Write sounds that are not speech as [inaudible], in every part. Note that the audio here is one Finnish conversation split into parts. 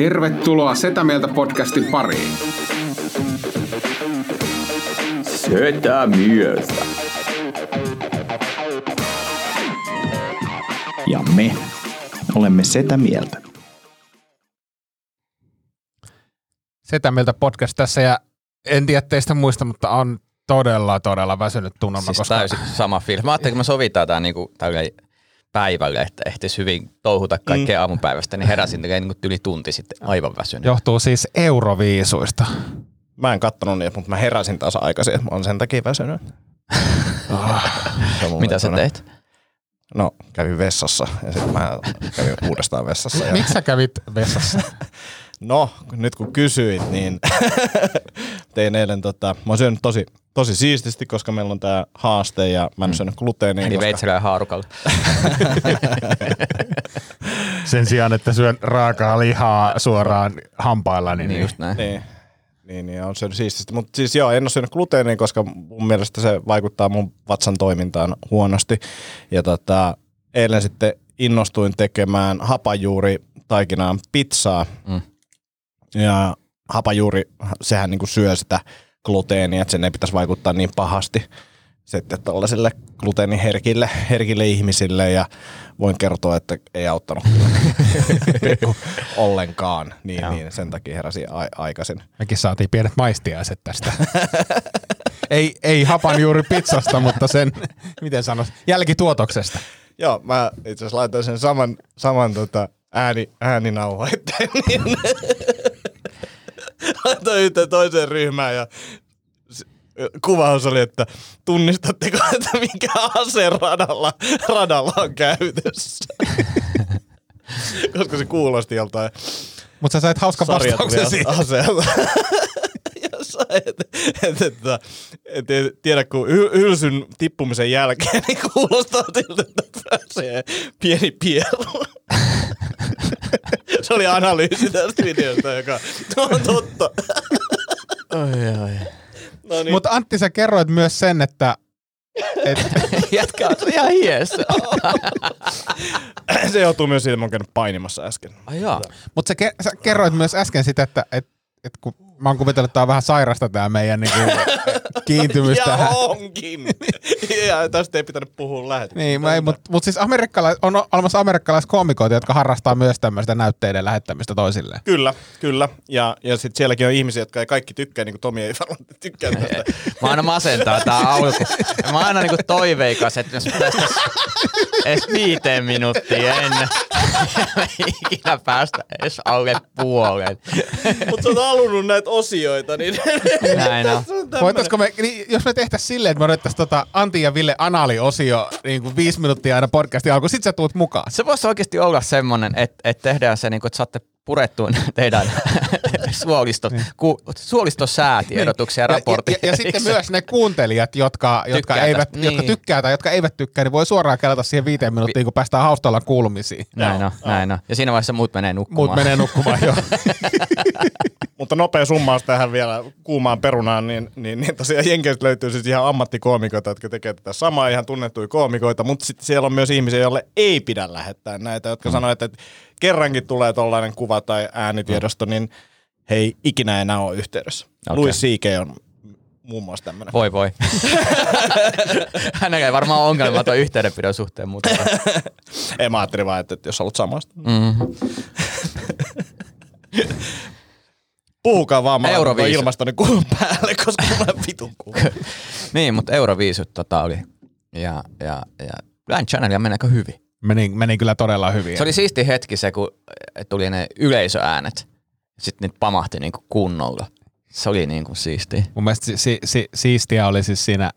Tervetuloa Setä Mieltä podcastin pariin. Setä mieltä. Ja me olemme Setä Mieltä. Setä mieltä podcast tässä ja en tiedä teistä muista, mutta on todella, todella väsynyt tunnelma. Siis koska täysin sama fiilis. Mä ajattelin, että me sovitaan tää niinku tälleen päivälle, että ehtis hyvin touhuta kaikkea mm. aamupäivästä, niin heräsin niin yli tunti sitten aivan väsynyt. johtuu siis euroviisuista. Mä en kattonut niitä, mutta mä heräsin taas aikaisin, että mä oon sen takia väsynyt. [laughs] Mun Mitä sä teit? No, kävin vessassa ja sitten mä kävin uudestaan vessassa. Ja... Miksi sä kävit vessassa? [laughs] No, nyt kun kysyit, niin [laughs] tein eilen, tota, mä oon syönyt tosi, tosi siististi, koska meillä on tää haaste ja mä en mm. syönyt gluteenia. Eli koska... veitsellä ja haarukalla. [laughs] Sen sijaan, että syön raakaa lihaa suoraan hampailla, niin, Niin just näin. Niin, niin, niin on syönyt siististi. Mutta siis joo, en ole syönyt gluteenia, koska mun mielestä se vaikuttaa mun vatsan toimintaan huonosti. Ja tota, eilen sitten innostuin tekemään hapajuuri taikinaan pizzaa. Mm. Ja hapajuuri, sehän niinku syö sitä gluteenia, että sen ei pitäisi vaikuttaa niin pahasti sitten tällaisille gluteeniherkille herkille ihmisille ja voin kertoa, että ei auttanut [laughs] ollenkaan, niin, Joo. niin sen takia heräsin a- aikaisin. mekin saatiin pienet maistiaiset tästä. [laughs] ei, ei hapan juuri pizzasta, mutta sen, miten sanois, jälkituotoksesta. Joo, mä itse asiassa laitoin sen saman, saman tota ääni, ääninauhoitteen, niin [laughs] laitoin yhteen toiseen ryhmään ja kuvaus oli, että tunnistatteko, [laughs] että mikä ase radalla, radalla on käytössä? [laughs] Koska se kuulosti joltain Mutta sä sait hauskan vastauksen siihen. aseelta. [laughs] Jos et, et, et, et, et, tiedä, kun hy- hylsyn tippumisen jälkeen, niin kuulostaa siltä, että pääsee pieni pielu. Se oli analyysi tästä videosta, joka on totta. Oi, oi. No niin. Mutta Antti, sä kerroit myös sen, että et, [laughs] Jätkä on ihan hiessä. [laughs] se johtuu myös siitä, että mä oon käynyt painimassa äsken. Ai. Mutta sä, ke- sä kerroit myös äsken sitä, että et, et kun mä oon kuvitellut, että tää on vähän sairasta tää meidän niinku, [laughs] kiintymys Ja tähän. onkin. [laughs] ja tästä ei pitänyt puhua lähetyksessä. Niin, mä ei, mutta mut siis amerikkalais, on olemassa amerikkalaiskoomikoita, jotka harrastaa myös tämmöistä näytteiden lähettämistä toisilleen. Kyllä, kyllä. Ja, ja sitten sielläkin on ihmisiä, jotka ei kaikki tykkää, niin kuin Tomi ei varmaan tykkää tästä. Mä aina masentaa tää [laughs] alku. Mä oon aina niinku toiveikas, että jos päästä edes viiteen minuuttia ennen, ei ikinä päästä edes alle puoleen. Mutta sä oot halunnut näitä osioita, niin... [laughs] Näin on. Voitaisko me, niin, jos me tehtäisiin silleen, että me otettaisiin tota Antti ja Ville Anali-osio niin kuin viisi minuuttia aina podcastin alkuun, sit sä tuut mukaan. Se voisi oikeasti olla semmonen, että, että tehdään se, niin kuin, että saatte purettua [laughs] teidän [laughs] suolistot, ku, suolistosäätiedotuksia ja Ja, raportit. ja, ja, ja sitten myös ne kuuntelijat, jotka, jotka, Tykkää eivät, tästä, jotka niin. tykkää tai jotka eivät tykkää, niin voi suoraan kelata siihen viiteen minuuttiin, kun päästään haustalla kuulumisiin. Näin on, näin on. Ja siinä vaiheessa muut menee nukkumaan. Muut menee nukkumaan jo. [laughs] Mutta nopea summaus tähän vielä kuumaan perunaan, niin, niin, niin tosiaan Jenkeistä löytyy siis ihan ammattikoomikoita, jotka tekevät tätä samaa, ihan tunnettuja koomikoita, mutta sitten siellä on myös ihmisiä, joille ei pidä lähettää näitä, jotka mm. sanoo, että, että kerrankin tulee tollainen kuva tai äänitiedosto, niin he ei ikinä enää ole yhteydessä. Okay. Louis C.K. on muun muassa tämmöinen. Voi voi. [laughs] Hänellä ei varmaan ole ongelmaa tuon yhteydenpidon suhteen, mutta... [laughs] Ei mä ajattelin vaan, että, jos haluat samasta. Mm. [laughs] Puhukaa vaan, mä laitan ton Euroviisu. ilmastoni kuun päälle, koska mä vitun kuva. niin, mutta Euroviisut tota oli. Ja, ja, ja Grand Channelia aika hyvin. Meni, meni kyllä todella hyvin. Se oli siisti hetki se, kun tuli ne yleisöäänet. Sitten niitä pamahti niinku kunnolla. Se oli niinku siistiä. Mun mielestä si- si- si- siistiä oli siis siinä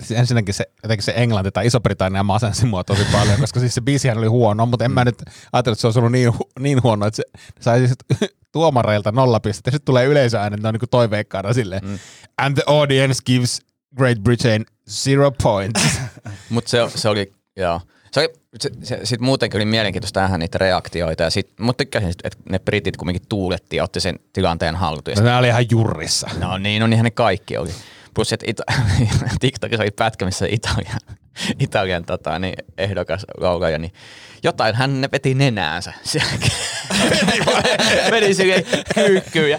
siis ensinnäkin se, jotenkin se Englanti tai Iso-Britannia masensi mua tosi [laughs] paljon, koska siis se biisihän oli huono, mutta en mä nyt ajatellut, että se olisi ollut niin, hu- niin huono, että se sai siis [laughs] tuomareilta nolla pistettä, ja sitten tulee yleisöääni, että ne on niin toiveikkaana silleen, mm. and the audience gives Great Britain zero points. [laughs] Mutta se, se oli, joo. Se oli, se, se, sit muutenkin oli mielenkiintoista nähdä niitä reaktioita ja sit, mutta tykkäsin, että ne britit kumminkin tuuletti ja otti sen tilanteen haltuun. No, ne oli ihan jurrissa. No niin, no niinhän ne kaikki oli. Plus, että Ita- [laughs] TikTokissa oli pätkä, missä Italian, Italian tota, niin ehdokas laulaja, niin jotain hän ne veti nenäänsä. [laughs] Meni silleen kyykkyyn ja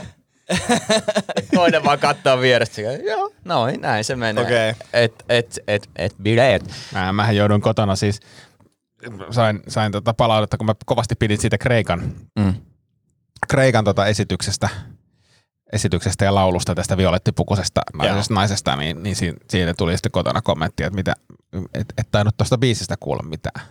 [laughs] toinen vaan kattoo vierestä. Joo, noin, näin se menee. Okei. Et, et, et, et bileet. Mä, mähän joudun kotona siis, sain, sain tota palautetta, kun mä kovasti pidin siitä Kreikan, Mm. Kreikan tota esityksestä, esityksestä ja laulusta tästä violettipukusesta naisesta, naisesta niin, niin siinä, siinä, tuli sitten kotona kommentti, että mitä, et, et tainnut tuosta biisistä kuulla mitään.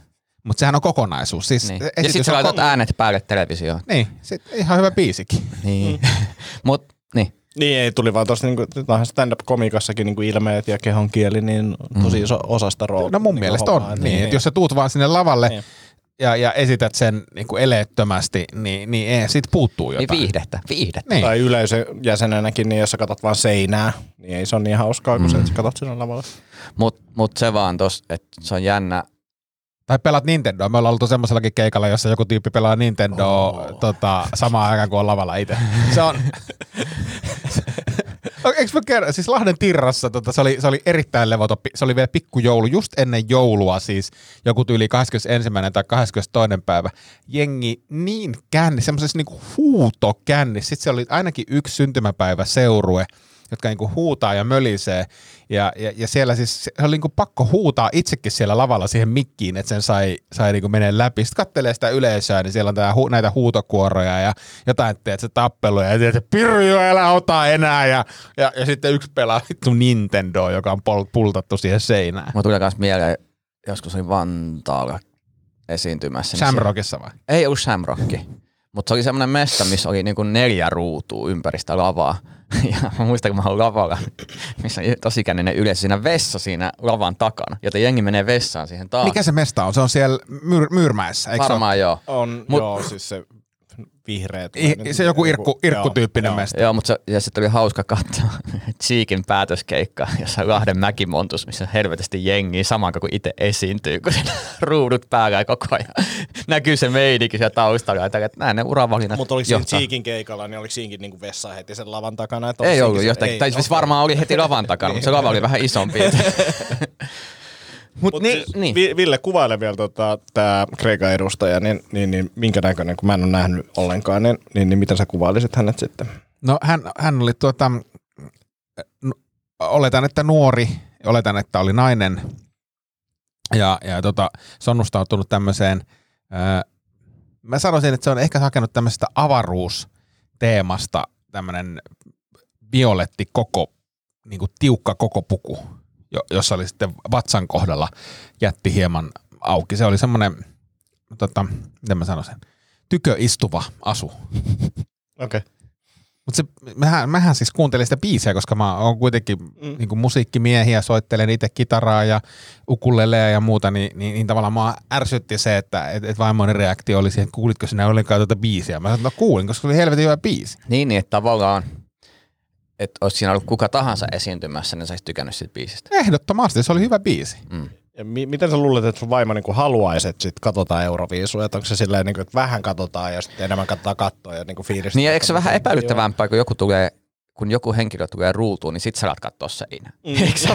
Mutta sehän on kokonaisuus. Siis Niin. Ja sit sä on laitat äänet päälle televisioon. Niin, sit ihan hyvä biisikin. Niin. [laughs] Mut, niin. Niin, ei tuli vaan tuossa niinku, stand-up-komikassakin niinku ilmeet ja kehon kieli, niin tosi iso osa sitä roolia. No mun niinku mielestä on. hommaa. Niin, että jos sä tuut vaan sinne lavalle Niin. ja, ja esität sen niin kuin eleettömästi, niin, niin ei, siitä puuttuu Niin jotain. viihdettä, viihdettä. Niin. Tai yleisöjäsenenäkin, niin jos sä katsot vaan seinää, niin ei se ole niin hauskaa kuin se, että sä katsot sinne lavalle. Mut, mut se vaan tos, että se on jännä. Tai pelaat Nintendoa. Me ollaan oltu semmoisellakin keikalla, jossa joku tyyppi pelaa Nintendoa oh. tota, samaan aikaan kuin on lavalla itse. Se on... [laughs] Eikö mä kerran, siis Lahden Tirrassa, tota, se, oli, se oli erittäin levoton, pi- se oli vielä pikkujoulu, just ennen joulua siis, joku tyyli 21. tai 22. päivä, jengi niin känni, semmoisessa niinku huutokänni, sitten se oli ainakin yksi syntymäpäivä seurue, jotka niinku huutaa ja mölisee, ja, ja, ja siellä siis se oli niinku pakko huutaa itsekin siellä lavalla siihen mikkiin, että sen sai, sai niinku menee läpi. Sitten kattelee sitä yleisöä, niin siellä on tää, hu, näitä huutokuoroja ja jotain, että se tappeluja, ja että Pirjo, älä ota enää, ja, ja, ja sitten yksi pelaa vittu Nintendo, joka on pol, pultattu siihen seinään. Mulla tuli myös mieleen, joskus oli Vantaalla esiintymässä. niin se- Shamrockissa vai? Ei ollut Shamrockki. Mutta se oli semmoinen mesta, missä oli niinku neljä ruutua ympäristä lavaa. Ja mä muistan, kun mä olin lavalla, missä oli tosi känninen yleisö siinä vessa siinä lavan takana. Joten jengi menee vessaan siihen taas. Mikä se mesta on? Se on siellä Myr, Myyrmäessä, eikö se ole? Varmaan joo. On, Mut, joo, siis se vihreät. I, se joku irkku, irkkutyyppinen mesta. Joo, mutta se, ja sitten oli hauska katsoa [laughs] Cheekin päätöskeikka, jossa Lahden mäkimontus, missä on helvetisti jengiä saman kuin itse esiintyy, kun siinä [laughs] ruudut päällä ja koko ajan [laughs] näkyy se meininki siellä taustalla. Että näin ne uravalinnat Mutta oliko siinä. Cheekin keikalla, niin oliko siinkin niinku vessa heti sen lavan takana? Että Ei ollut jostakin, ei, tai siis varmaan oli heti lavan takana, mutta se lava oli vähän isompi. Mut Mut niin, siis, niin. Vi- Ville, kuvaile vielä tota, tämä Kreikan edustaja, niin, niin, niin, minkä näköinen, kun mä en ole nähnyt ollenkaan, niin, niin, niin miten sä kuvailisit hänet sitten? No hän, hän oli tuota, oletan, että nuori, oletan, että oli nainen ja, ja tota, sonnustautunut tämmöiseen, ää, mä sanoisin, että se on ehkä hakenut tämmöisestä avaruusteemasta tämmöinen violetti koko, niin kuin tiukka koko puku, jossa oli sitten vatsan kohdalla jätti hieman auki. Se oli semmoinen, tota, miten mä sanoisin, tyköistuva asu. [laughs] Okei. Mutta se, mähän, mähän siis kuuntelin sitä biisiä, koska mä oon kuitenkin mm. niin musiikkimiehiä, soittelen itse kitaraa ja ukulelea ja muuta, niin, niin, niin tavallaan mua ärsytti se, että et, et vaimoni reaktio oli siihen, että kuulitko sinä ollenkaan tuota biisiä. Mä sanoin, että no kuulin, koska se oli helvetin hyvä biisi. niin, niin, että tavallaan, että olisi siinä ollut kuka tahansa esiintymässä, niin sä olisit tykännyt siitä biisistä. Ehdottomasti, se oli hyvä biisi. Mm. Ja mi- miten sä luulet, että sun vaimo niinku haluaisi, että sit katsotaan Euroviisua? Että onko se silleen, niinku, että vähän katsotaan ja sitten enemmän katsotaan kattoa ja niinku fiilistetään? Niin, eikö se vähän epäilyttävämpää, kun joku tulee kun joku henkilö tulee ruutuun, niin sit sä alat katsoa seinää. Mm. Eikö se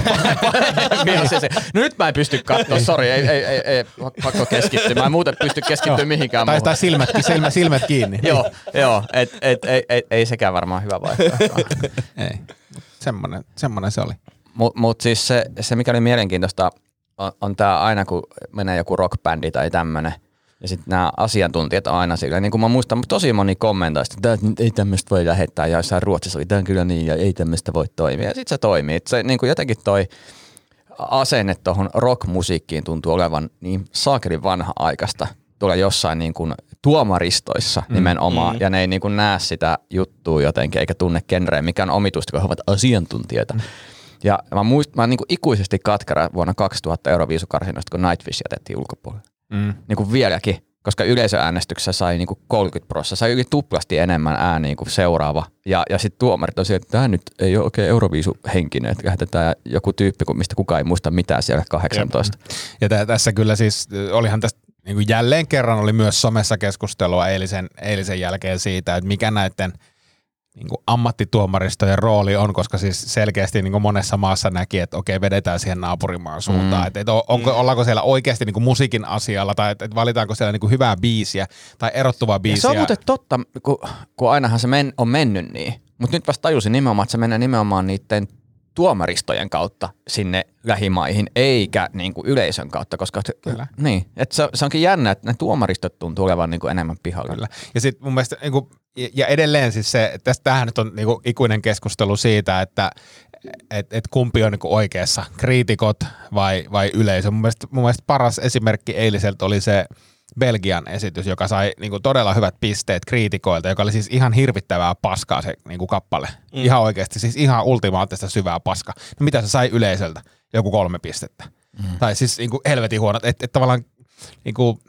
asia [laughs] se? No nyt mä en pysty katsoa, sori, ei, ei, ei, ei, pakko keskittyä. Mä en muuten pysty keskittyä mihinkään Tai, tai silmät, silmät, silmät kiinni. [laughs] joo, joo et, et, ei, ei, ei sekään varmaan hyvä vaihtoehto. [laughs] Ei. Semmoinen, semmoinen se oli. Mutta mut siis se, se, mikä oli mielenkiintoista, on, on tämä aina, kun menee joku rockbändi tai tämmöinen, ja sitten nämä asiantuntijat aina sillä, niin kuin mä muistan, tosi moni kommentoi, että "Tää nyt ei tämmöistä voi lähettää, ja jossain Ruotsissa oli, tämä kyllä niin, ja ei tämmöistä voi toimia. Ja sitten se toimii. Et se niin kuin jotenkin toi asenne tuohon rockmusiikkiin tuntuu olevan niin saakelin vanha-aikaista tuolla jossain niin kuin tuomaristoissa nimenomaan, ja ne ei niin kuin näe sitä juttua jotenkin, eikä tunne genreä, mikä on omituista, kun he ovat asiantuntijoita. Ja mä, muist, mä oon niinku ikuisesti katkera vuonna 2000 Euroviisukarsinnoista, kun Nightwish jätettiin ulkopuolelle. Mm. Niin kuin vieläkin, koska yleisöäänestyksessä sai niinku 30 prosenttia, sai yli tuplasti enemmän ääniä kuin seuraava. Ja, ja sitten tuomarit on että tämä nyt ei ole oikein Euroviisu-henkinen, että lähetetään joku tyyppi, mistä kukaan ei muista mitään siellä 18. Ja tä- tässä kyllä siis, olihan tästä niin kuin jälleen kerran oli myös somessa keskustelua eilisen, eilisen jälkeen siitä, että mikä näiden niin kuin ammattituomaristojen rooli on, koska siis selkeästi niin kuin monessa maassa näki, että okei, vedetään siihen naapurimaan suuntaan. Mm. Että, että onko, ollaanko siellä oikeasti niin kuin musiikin asialla, tai että, että valitaanko siellä niin kuin hyvää biisiä tai erottuvaa Ja biisiä. se on muuten totta, kun, kun ainahan se men, on mennyt niin. Mutta nyt vasta tajusin nimenomaan, että se menee nimenomaan niiden tuomaristojen kautta sinne lähimaihin, eikä niin kuin yleisön kautta, koska Kyllä. Niin, että se, se onkin jännä, että ne tuomaristot tuntuu olevan niin kuin enemmän pihalla. Kyllä. Ja sitten mun mielestä, niin kuin, ja edelleen siis se, tästä tämähän nyt on niin kuin ikuinen keskustelu siitä, että et, et kumpi on niin kuin oikeassa, kriitikot vai, vai yleisö. Mun mielestä, mun mielestä paras esimerkki eiliseltä oli se Belgian esitys, joka sai niin kuin todella hyvät pisteet kriitikoilta, joka oli siis ihan hirvittävää paskaa se niin kuin kappale. Mm. Ihan oikeasti, siis ihan ultimaattista syvää paskaa. No mitä se sai yleisöltä? Joku kolme pistettä. Mm. Tai siis niin kuin helvetin huonot. Että et tavallaan niin kuin,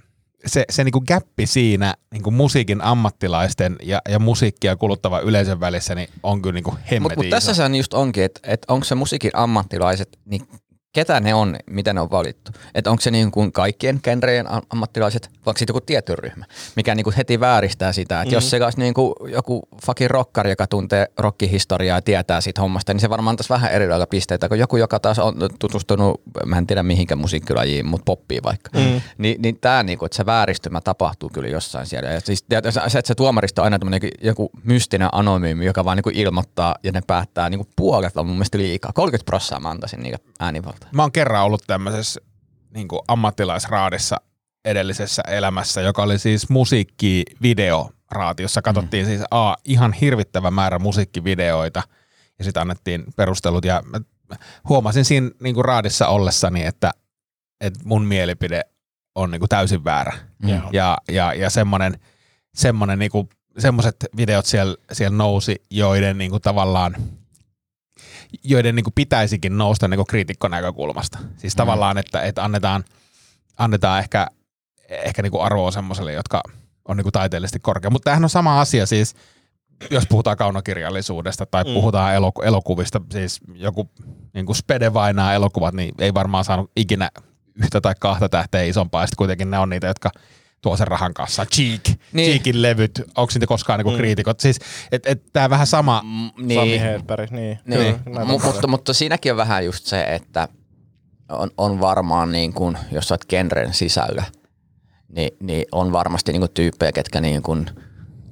se, se niin kuin gappi siinä niin kuin musiikin ammattilaisten ja, ja musiikkia kuluttavan yleisön välissä niin on kyllä niin kuin hemmetin Mutta mut tässä se just onkin, että et onko se musiikin ammattilaiset, niin ketä ne on, miten ne on valittu. Että onko se niin kuin kaikkien genrejen am- ammattilaiset, vai onko sitten joku tietty ryhmä, mikä niin kuin heti vääristää sitä. Että mm. jos se olisi niin kuin joku fucking rockari, joka tuntee rockihistoriaa ja tietää siitä hommasta, niin se varmaan antaisi vähän eri lailla pisteitä kuin joku, joka taas on tutustunut, mä en tiedä mihinkä musiikkilajiin, mutta poppiin vaikka. Mm. Ni, niin tämä, niin kuin, että se vääristymä tapahtuu kyllä jossain siellä. Ja siis, ja se, että se tuomaristo on aina joku mystinen anonyymi, joka vaan niin kuin ilmoittaa ja ne päättää niin kuin puolet on mun mielestä liikaa. 30 prosenttia mä antaisin niitä äänivaltaa. Mä oon kerran ollut tämmöisessä niin kuin ammattilaisraadissa edellisessä elämässä, joka oli siis musiikkivideoraati, jossa katsottiin mm. siis A, ihan hirvittävä määrä musiikkivideoita ja sitten annettiin perustelut ja mä huomasin siinä niin kuin raadissa ollessani, että, että mun mielipide on niin kuin täysin väärä. Mm. Ja, ja, ja semmoinen, semmoinen niinku, semmoiset videot siellä, siellä nousi, joiden niinku tavallaan joiden niinku pitäisikin nousta niinku kriitikkonäkökulmasta. Siis mm. tavallaan, että, että annetaan, annetaan ehkä, ehkä niinku arvoa semmoiselle, jotka on niinku taiteellisesti korkea. Mutta tämähän on sama asia siis, jos puhutaan kaunokirjallisuudesta tai mm. puhutaan eloku- elokuvista, siis joku niin kuin Spede Vainaa elokuvat, niin ei varmaan saanut ikinä yhtä tai kahta tähteä isompaa, sitten kuitenkin ne on niitä, jotka tuo sen rahan kanssa. Cheek, Niin. niin. Cheekin levyt, onko niitä koskaan niinku kriitikot? Siis, että et, tämä vähän sama, Mm, Sami Hedberg, niin. Niin, Kyllä, M- mutta, mutta siinäkin on vähän just se, että on, on varmaan niin kuin, jos oot genren sisällä, niin, niin on varmasti niin kuin tyyppejä, ketkä niin kuin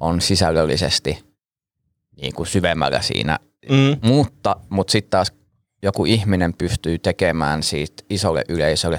on sisällöllisesti niin kuin syvemmällä siinä. Mm. Mutta, mutta sitten taas joku ihminen pystyy tekemään siitä isolle yleisölle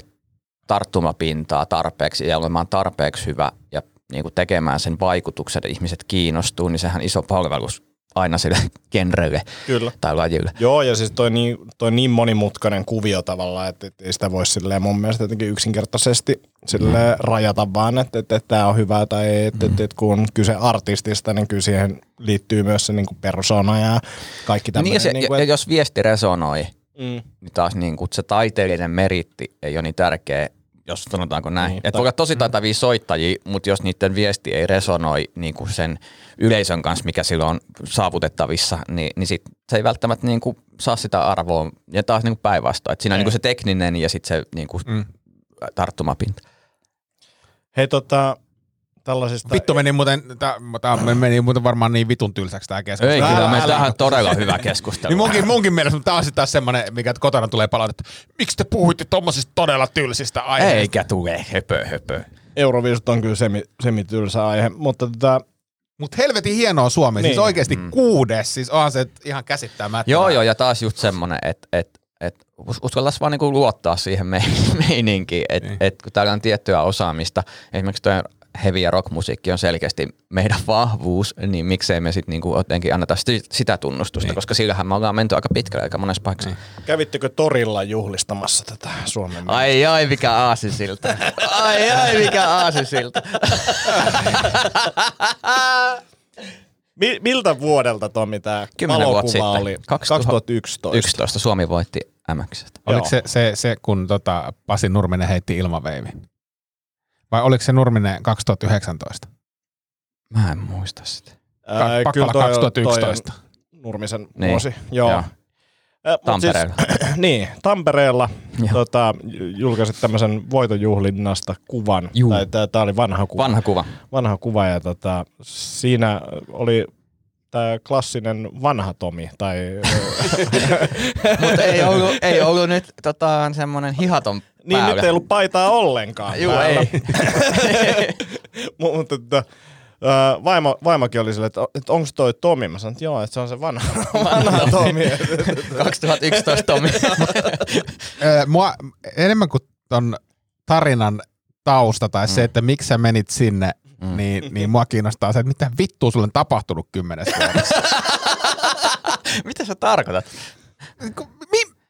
tarttumapintaa tarpeeksi ja olemaan tarpeeksi hyvä ja niin kuin tekemään sen vaikutuksen, että ihmiset kiinnostuu, niin sehän iso palvelus aina sille [laughs] genrelle Kyllä. tai lajille. Joo, ja siis toi niin, toi niin monimutkainen kuvio tavallaan, että, että ei sitä voi silleen mun mielestä jotenkin yksinkertaisesti silleen mm. rajata vaan, että, että, että tämä on hyvä tai ei, että, mm. että, että kun on kyse artistista, niin kyllä siihen liittyy myös se niin kuin persona ja kaikki tämmöinen. Niin ja, se, niin ja, kuin, ja jos viesti resonoi, mm. niin taas niin kuin se taiteellinen meritti ei ole niin tärkeä, jos sanotaanko näin. Niin, että voi olla tosi taitavia soittajia, mutta jos niiden viesti ei resonoi niin kuin sen yleisön kanssa, mikä silloin on saavutettavissa, niin, niin sit se ei välttämättä niin kuin saa sitä arvoa. Ja taas niin päinvastoin. Että siinä on Ei. niin kuin se tekninen ja sitten se niin kuin Mm. tarttumapinta. Hei tota, tällaisista... vittu meni muuten, tämä meni muuten varmaan niin vitun tylsäksi tämä keskustelu. Ei, kyllä me älä- tähän todella hyvä keskustelu. Niin munkin, munkin mielestä, mutta tämä on sitten taas semmoinen, mikä kotona tulee palautetta, miksi te puhuitte tommosista todella tylsistä aiheista? Eikä tule höpö höpö. Euroviisut on kyllä semi, semitylsä aihe, mutta tota, Mutta helvetin hienoa Suomi, niin. siis Niin. oikeasti mm. kuudes, siis onhan se ihan käsittämättä. Joo, joo, ja taas just semmoinen, että et, et, us- uskaltaisi vaan niinku luottaa siihen me- [laughs] meininkiin, että Niin. et, kun täällä on tiettyä osaamista, esimerkiksi tuo heavy ja rockmusiikki on selkeästi meidän vahvuus, niin miksei me sitten niinku jotenkin anneta sti- sitä tunnustusta, Niin. koska sillähän me ollaan menty aika pitkälle aika monessa paikassa. Niin. kävittekö torilla juhlistamassa tätä Suomen Ai ai, mikä aasisilta. Ai ai, mikä aasisilta. [laughs] Mi- miltä vuodelta Tomi tämä valokuva oli? 2011. 2011. 11 Suomi voitti MXstä. Oliko se, se, se, kun tota Pasi Nurminen heitti ilmaveivin? Vai oliko se Nurminen 2019? Mä en muista sitä. Ää, Ka- pakko kyllä olla toi on- 2011. toi Nurmisen Niin. vuosi. Joo. Joo. Mut Tampereella. Siis, [clears throat] niin, Tampereella Joo. tota, julkaisit tämmöisen voitojuhlinnasta kuvan. Tämä oli vanha kuva. Vanha kuva. vanha kuva ja tota, siinä oli tämä klassinen vanha Tomi. Tai, [laughs] Mutta ei ollut, ei ollut nyt tota, semmoinen hihaton niin päällä. nyt ei ollut paitaa ollenkaan. Juu, päällä. ei. [laughs] Mu- Mutta että, ää, vaimo, vaimokin oli silleen, että, että onko toi Tomi? Mä sanoin, että joo, että se on se vanha, vanha Tomi. 2011 Tomi. [laughs] Mua, enemmän kuin ton tarinan tausta tai se, että miksi sä menit sinne, Mm. niin, niin mua kiinnostaa se, että mitä vittua sulle on tapahtunut kymmenes vuodessa. [laughs] Mitä sä tarkoitat?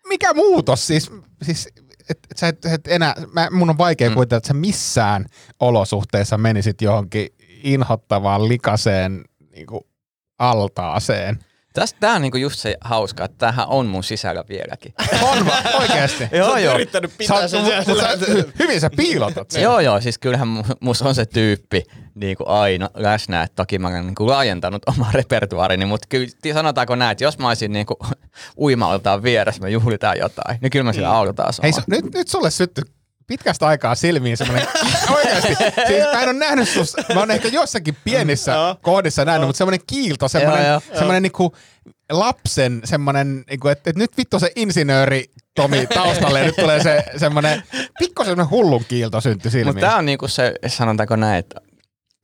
Mikä muutos siis? siis et, et sä et, et enää, mä, mun on vaikea mm. kuvitella, että sä missään olosuhteessa menisit johonkin inhottavaan likaseen niin altaaseen. Tästä tää on niinku just se hauska, että tämähän on mun sisällä vieläkin. [laughs] On va, oikeasti. [laughs] joo, joo. yrittänyt Sä, pitää oot- sen mut sä, hyvin sä piilotat sen. Joo, joo, siis kyllähän mu- musta on se tyyppi niin kuin aina läsnä, että toki mä olen niin kuin laajentanut [laughs] omaa repertuaarini, mutta kyllä ti- sanotaanko näin, että jos mä olisin niin kuin uimaltaan vieressä, me juhlitaan jotain, niin kyllä mä sillä aulutaas Hei, su- nyt, nyt sulle syttyi pitkästä aikaa silmiin semmoinen, [laughs] oikeasti, siis mä en ole nähnyt sus, mä oon ehkä jossakin pienissä Joo. kohdissa nähnyt, mutta semmoinen kiilto, semmoinen, Joo, semmoinen niinku lapsen, semmoinen, niinku, että et nyt vittu se insinööri Tomi taustalle ja nyt tulee se semmoinen, pikku semmoinen hullun kiilto syntyi silmiin. Mutta tämä on niinku se, sanotaanko näin, että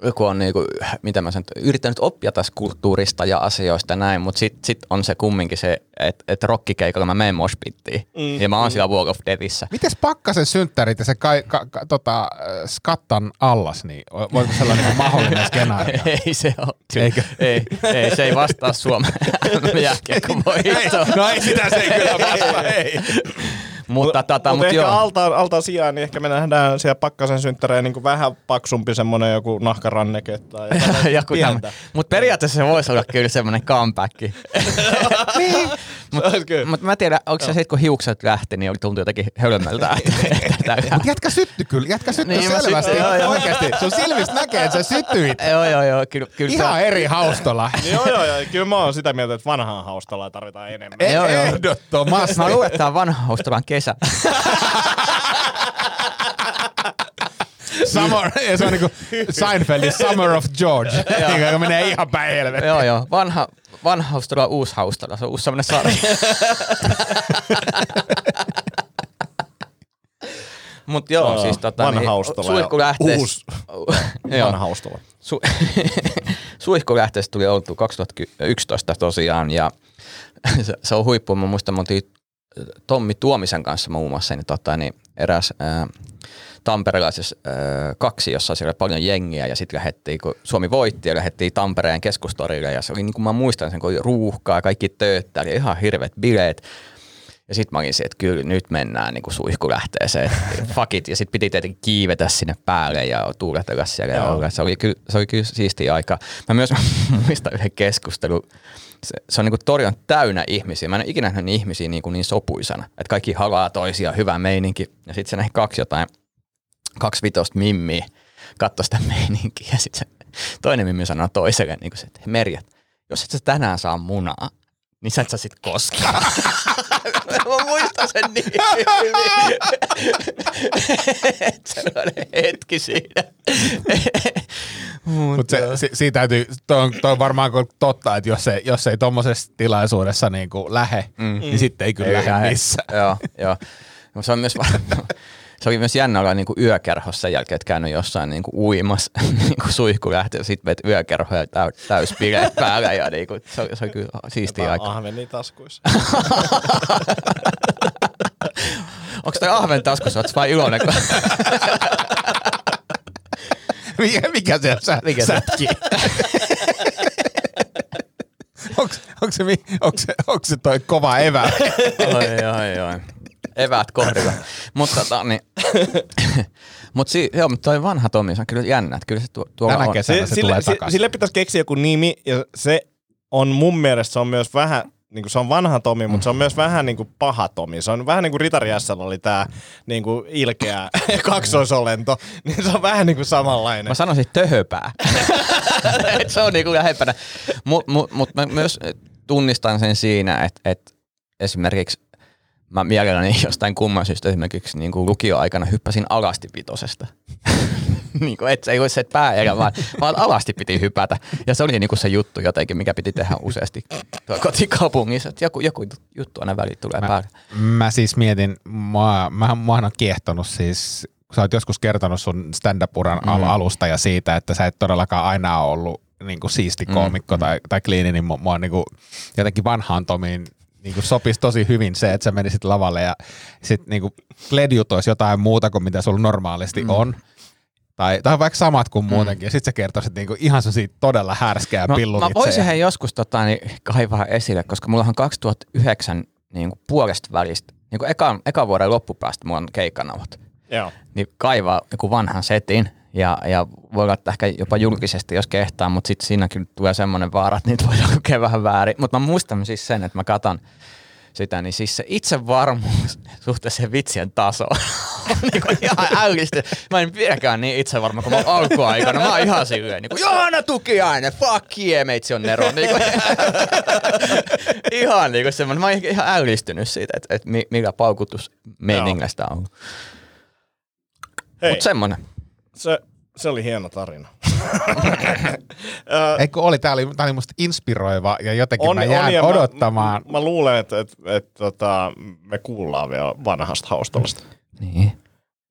joku on niinku, mitä mä sanon, yrittänyt oppia tästä kulttuurista ja asioista ja näin, mutta sitten sit on se kumminkin se, että et rockikeikalla mä menen moshpittiin. Mm, ja mä oon siellä Walk of Deathissä. Mites Pakkasen synttärit ja se kai, ka, ka, tota, äh, skattan allas, niin voiko sellainen niin mahdollinen skenaario? [laughs] ei se ole. Eikö? Ei, ei, se ei vastaa Suomen [laughs] [laughs] jääkiekko voittoon. No ei sitä se ei kyllä vastaa, ei. Mutta, tota, Mutta mut ehkä joo. altaan, altaan sijaan, niin ehkä me nähdään siellä pakkasen synttäreen niin vähän paksumpi semmoinen joku nahkaranneke tai [laughs] Joku. Mutta periaatteessa se voisi olla kyllä semmoinen comeback. [laughs] [laughs] Niin. Mutta mut mä tiedän, onko se sitten kun hiukset lähti, niin oli tuntui jotenkin hölmöltä. [laughs] Että, Mut jätkä sytty kyllä, jätkä sytty Niin, selvästi. joo, joo. Oikeasti, sun silmistä näkee, että sä syttyit. [laughs] joo, joo, joo, kyllä, kyllä Ihan se, eri haustolla. [laughs] Niin joo, joo, joo. Kyllä mä oon sitä mieltä, että vanhaa haustalla tarvitaan enemmän. Joo, joo. Ehdottomasti. Mä luulen, että tää on vanha Australian kesä. Summer, [laughs] ja se on niinku Seinfeldin Summer of George, [laughs] joka menee ihan päin helvettiin. joo, joo. Vanha, vanha Haustala, uusi Haustala. Se on uusi semmoinen sarja. [laughs] Mut joo, Joo, siis tota, vanha niin, ja suihkulähteessä, uusi joo, Vanha haustalla. Su- Suihkulähteestä tuli oltu 2011 tosiaan ja se, se on huippu. Mä muistan, oltiin Tommi Tuomisen kanssa muun muassa niin, tota, niin eräs ää, tamperelaisessa ää, kaksi, jossa siellä oli paljon jengiä ja sitten lähdettiin, kun Suomi voitti ja lähdettiin Tampereen keskustorille ja se oli niin kuin mä muistan sen, kun oli ruuhkaa kaikki tööttää, oli ihan hirveät bileet. Ja sitten mä olin se, että kyllä nyt mennään niin kuin suihkulähteeseen, [laughs] fuck it. Ja sitten piti tietenkin kiivetä sinne päälle ja tuuletella siellä ja olla. Se oli kyllä, se oli kyllä siistiä aika. Mä myös [laughs] muistan yhden keskustelun. Se, se on niin kuin tori on täynnä ihmisiä. Mä en ole ikinä nähnyt ihmisiä niin, kuin niin sopuisana. Että kaikki halaa toisia, hyvä meininki. Ja sitten se näin kaksi jotain, kaksi vitosta mimmiä katsoi sitä meininkiä. Ja sitten se toinen mimmi sanoo toiselle, niin se, että Merja, jos et sä tänään saa munaa, niin sä et saa sit koskaan. [laughs] Mä muistan sen niin hyvin. Sellainen [laughs] hetki siinä. [laughs] Mutta se, si, siitä täytyy, toi on, toi on varmaan totta, että jos ei, jos ei tuommoisessa tilaisuudessa niinku lähe, mm. niin sitten ei kyllä ei lähde. missään. Joo, joo. Mut Se on myös se oli myös jännä olla niinku yökerhossa sen jälkeen, että käynyt jossain niinku uimassa [laughs] niinku suihkulähtö ja sitten vet yökerho ja täy, täys bileet päällä ja niinku, se, oli, se oli kyllä siistiä aika. Ahveni taskuissa. [laughs] Onko toi ahven taskussa, ootko vai iloinen? kun- [laughs] Mikä, mikä se sä, Mikä sätki? onko, se, onko, se, onko se toi kova evä? Oi, oi, oi. Eväät kohdilla. Mutta tota, niin, [laughs] Mutta si- joo, mutta toi vanha Tomi, se on kyllä jännä. että Kyllä se tu- tuolla Tänä on. kesänä se, sille, tulee si- takaisin. sille pitäisi keksiä joku nimi, ja se on mun mielestä se on myös vähän, niin kuin se on vanha Tomi, mutta se on myös vähän niin kuin paha Tomi. Se on vähän niin kuin Ritari Jässällä oli tämä niin kuin ilkeä [laughs] kaksoisolento, niin se on vähän niin kuin samanlainen. Mä sanoisin töhöpää. [laughs] Se on niinku lähempänä. Mutta mut, mut mä myös tunnistan sen siinä, että et esimerkiksi mä mielelläni [laughs] jostain kumman syystä esimerkiksi niin kuin lukioaikana hyppäsin alasti vitosesta. [laughs] niin kuin, et se ei ole se pääerä, vaan, vaan alasti piti hypätä. Ja se oli niin kuin se juttu jotenkin, mikä piti tehdä useasti kotikaupungissa. Että joku, joku juttu aina väliin tulee Mä, päälle. mä siis mietin, mä, mä, mä oon kiehtonut siis, sä oot joskus kertonut sun stand-up-uran mm. alusta ja siitä, että sä et todellakaan aina ollut niin kuin siisti koomikko mm. tai, tai kliini, niin mua, mua niin kuin, jotenkin vanhaan Tomiin niin kuin sopisi tosi hyvin se, että sä menisit lavalle ja sit niin kuin ledjutoisi jotain muuta kuin mitä sulla normaalisti mm. on. Tai, tai vaikka samat kuin muutenkin. Ja sit sä kertoisit niinku ihan siitä todella härskää No, pillun mä voisin he joskus tota, niin, kaivaa esille, koska mullahan 2009 niin kuin puolesta välistä, niin kuin eka, eka vuoden loppupäästä mulla on keikkanavat. Joo. Niin kaivaa joku vanhan setin ja, ja voi olla, ehkä jopa julkisesti, jos kehtaa, mutta sitten siinä kyllä tulee semmoinen vaara, että niitä voidaan [laughs] lukea vähän väärin. Mutta mä muistan siis sen, että mä katon sitä, niin siis se itsevarmuus [laughs] suhteessa vitsien tasoon [laughs] on niin kuin ihan ällistä. Mä en vieläkään niin itsevarma kuin mä oon alkuaikana. Mä oon ihan silleen, niin kuin, Johanna Tukiainen, fuck yeah, meitsi on Nero. Niin kuin, ihan niin kuin semmoinen, mä oon ihan ällistynyt siitä, että, että mi- mikä paukutus meiningästä on. Hei, Mutta semmoinen. Se, se oli hieno tarina. [laughs] Eikö oli, tää oli, tää oli musta inspiroiva ja jotenkin mä jään ja odottamaan. Mä, mä luulen, että et, et, tota, me kuullaan vielä vanhasta haustolasta. Niin.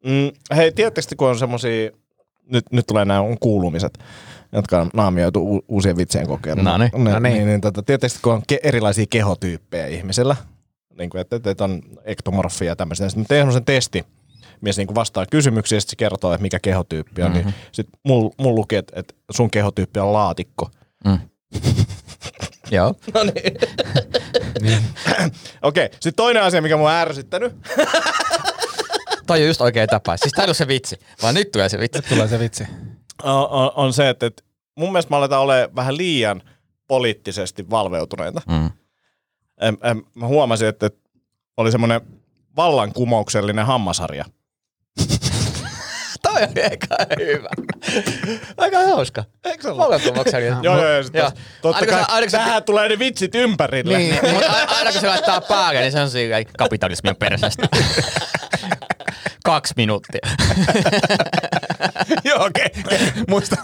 Mm, hei, tiedättekö, kun on semmosia, nyt, nyt tulee nämä kuulumiset, jotka on naamioitu u- uusien vitsien kokeilla. No niin. No niin. niin, niin tota, tiedättekö, kun on ke- erilaisia kehotyyppejä ihmisillä, niin kuin, että, että, on ektomorfia ja tämmöisiä. Sitten tein semmoisen testi, mies niin kuin vastaa kysymyksiä ja sitten se kertoo, että mikä kehotyyppi on. Mm-hmm. Niin sitten mulla mul luki, että, että sun kehotyyppi on laatikko. Mm. [laughs] Joo. [clears throat] Okei, sitten toinen asia, mikä mua on ärsyttänyt. [laughs] Toi on just oikea tapa. Siis tää ole se vitsi, vaan nyt tulee se vitsi. Tulee se vitsi. on, on, on se, että, että mun mielestä me aletaan olemaan vähän liian poliittisesti valveutuneita. Mm. Em, em, mä huomasin, että, että oli semmoinen vallankumouksellinen hammasharja. [laughs] Toi on aika hyvä. Aika hauska. Eikö se ole? Vallankumouksellinen. [laughs] Joo, joo, joo. Joo. tos- Totta kai, se- aina kun se- tähän tulee ne vitsit ympärille. Niin, [laughs] mutta aina kun se laittaa päälle, niin se on silleen kapitalismi on perseestä. Kaksi minuuttia. Joo, okei. Okay. Muista,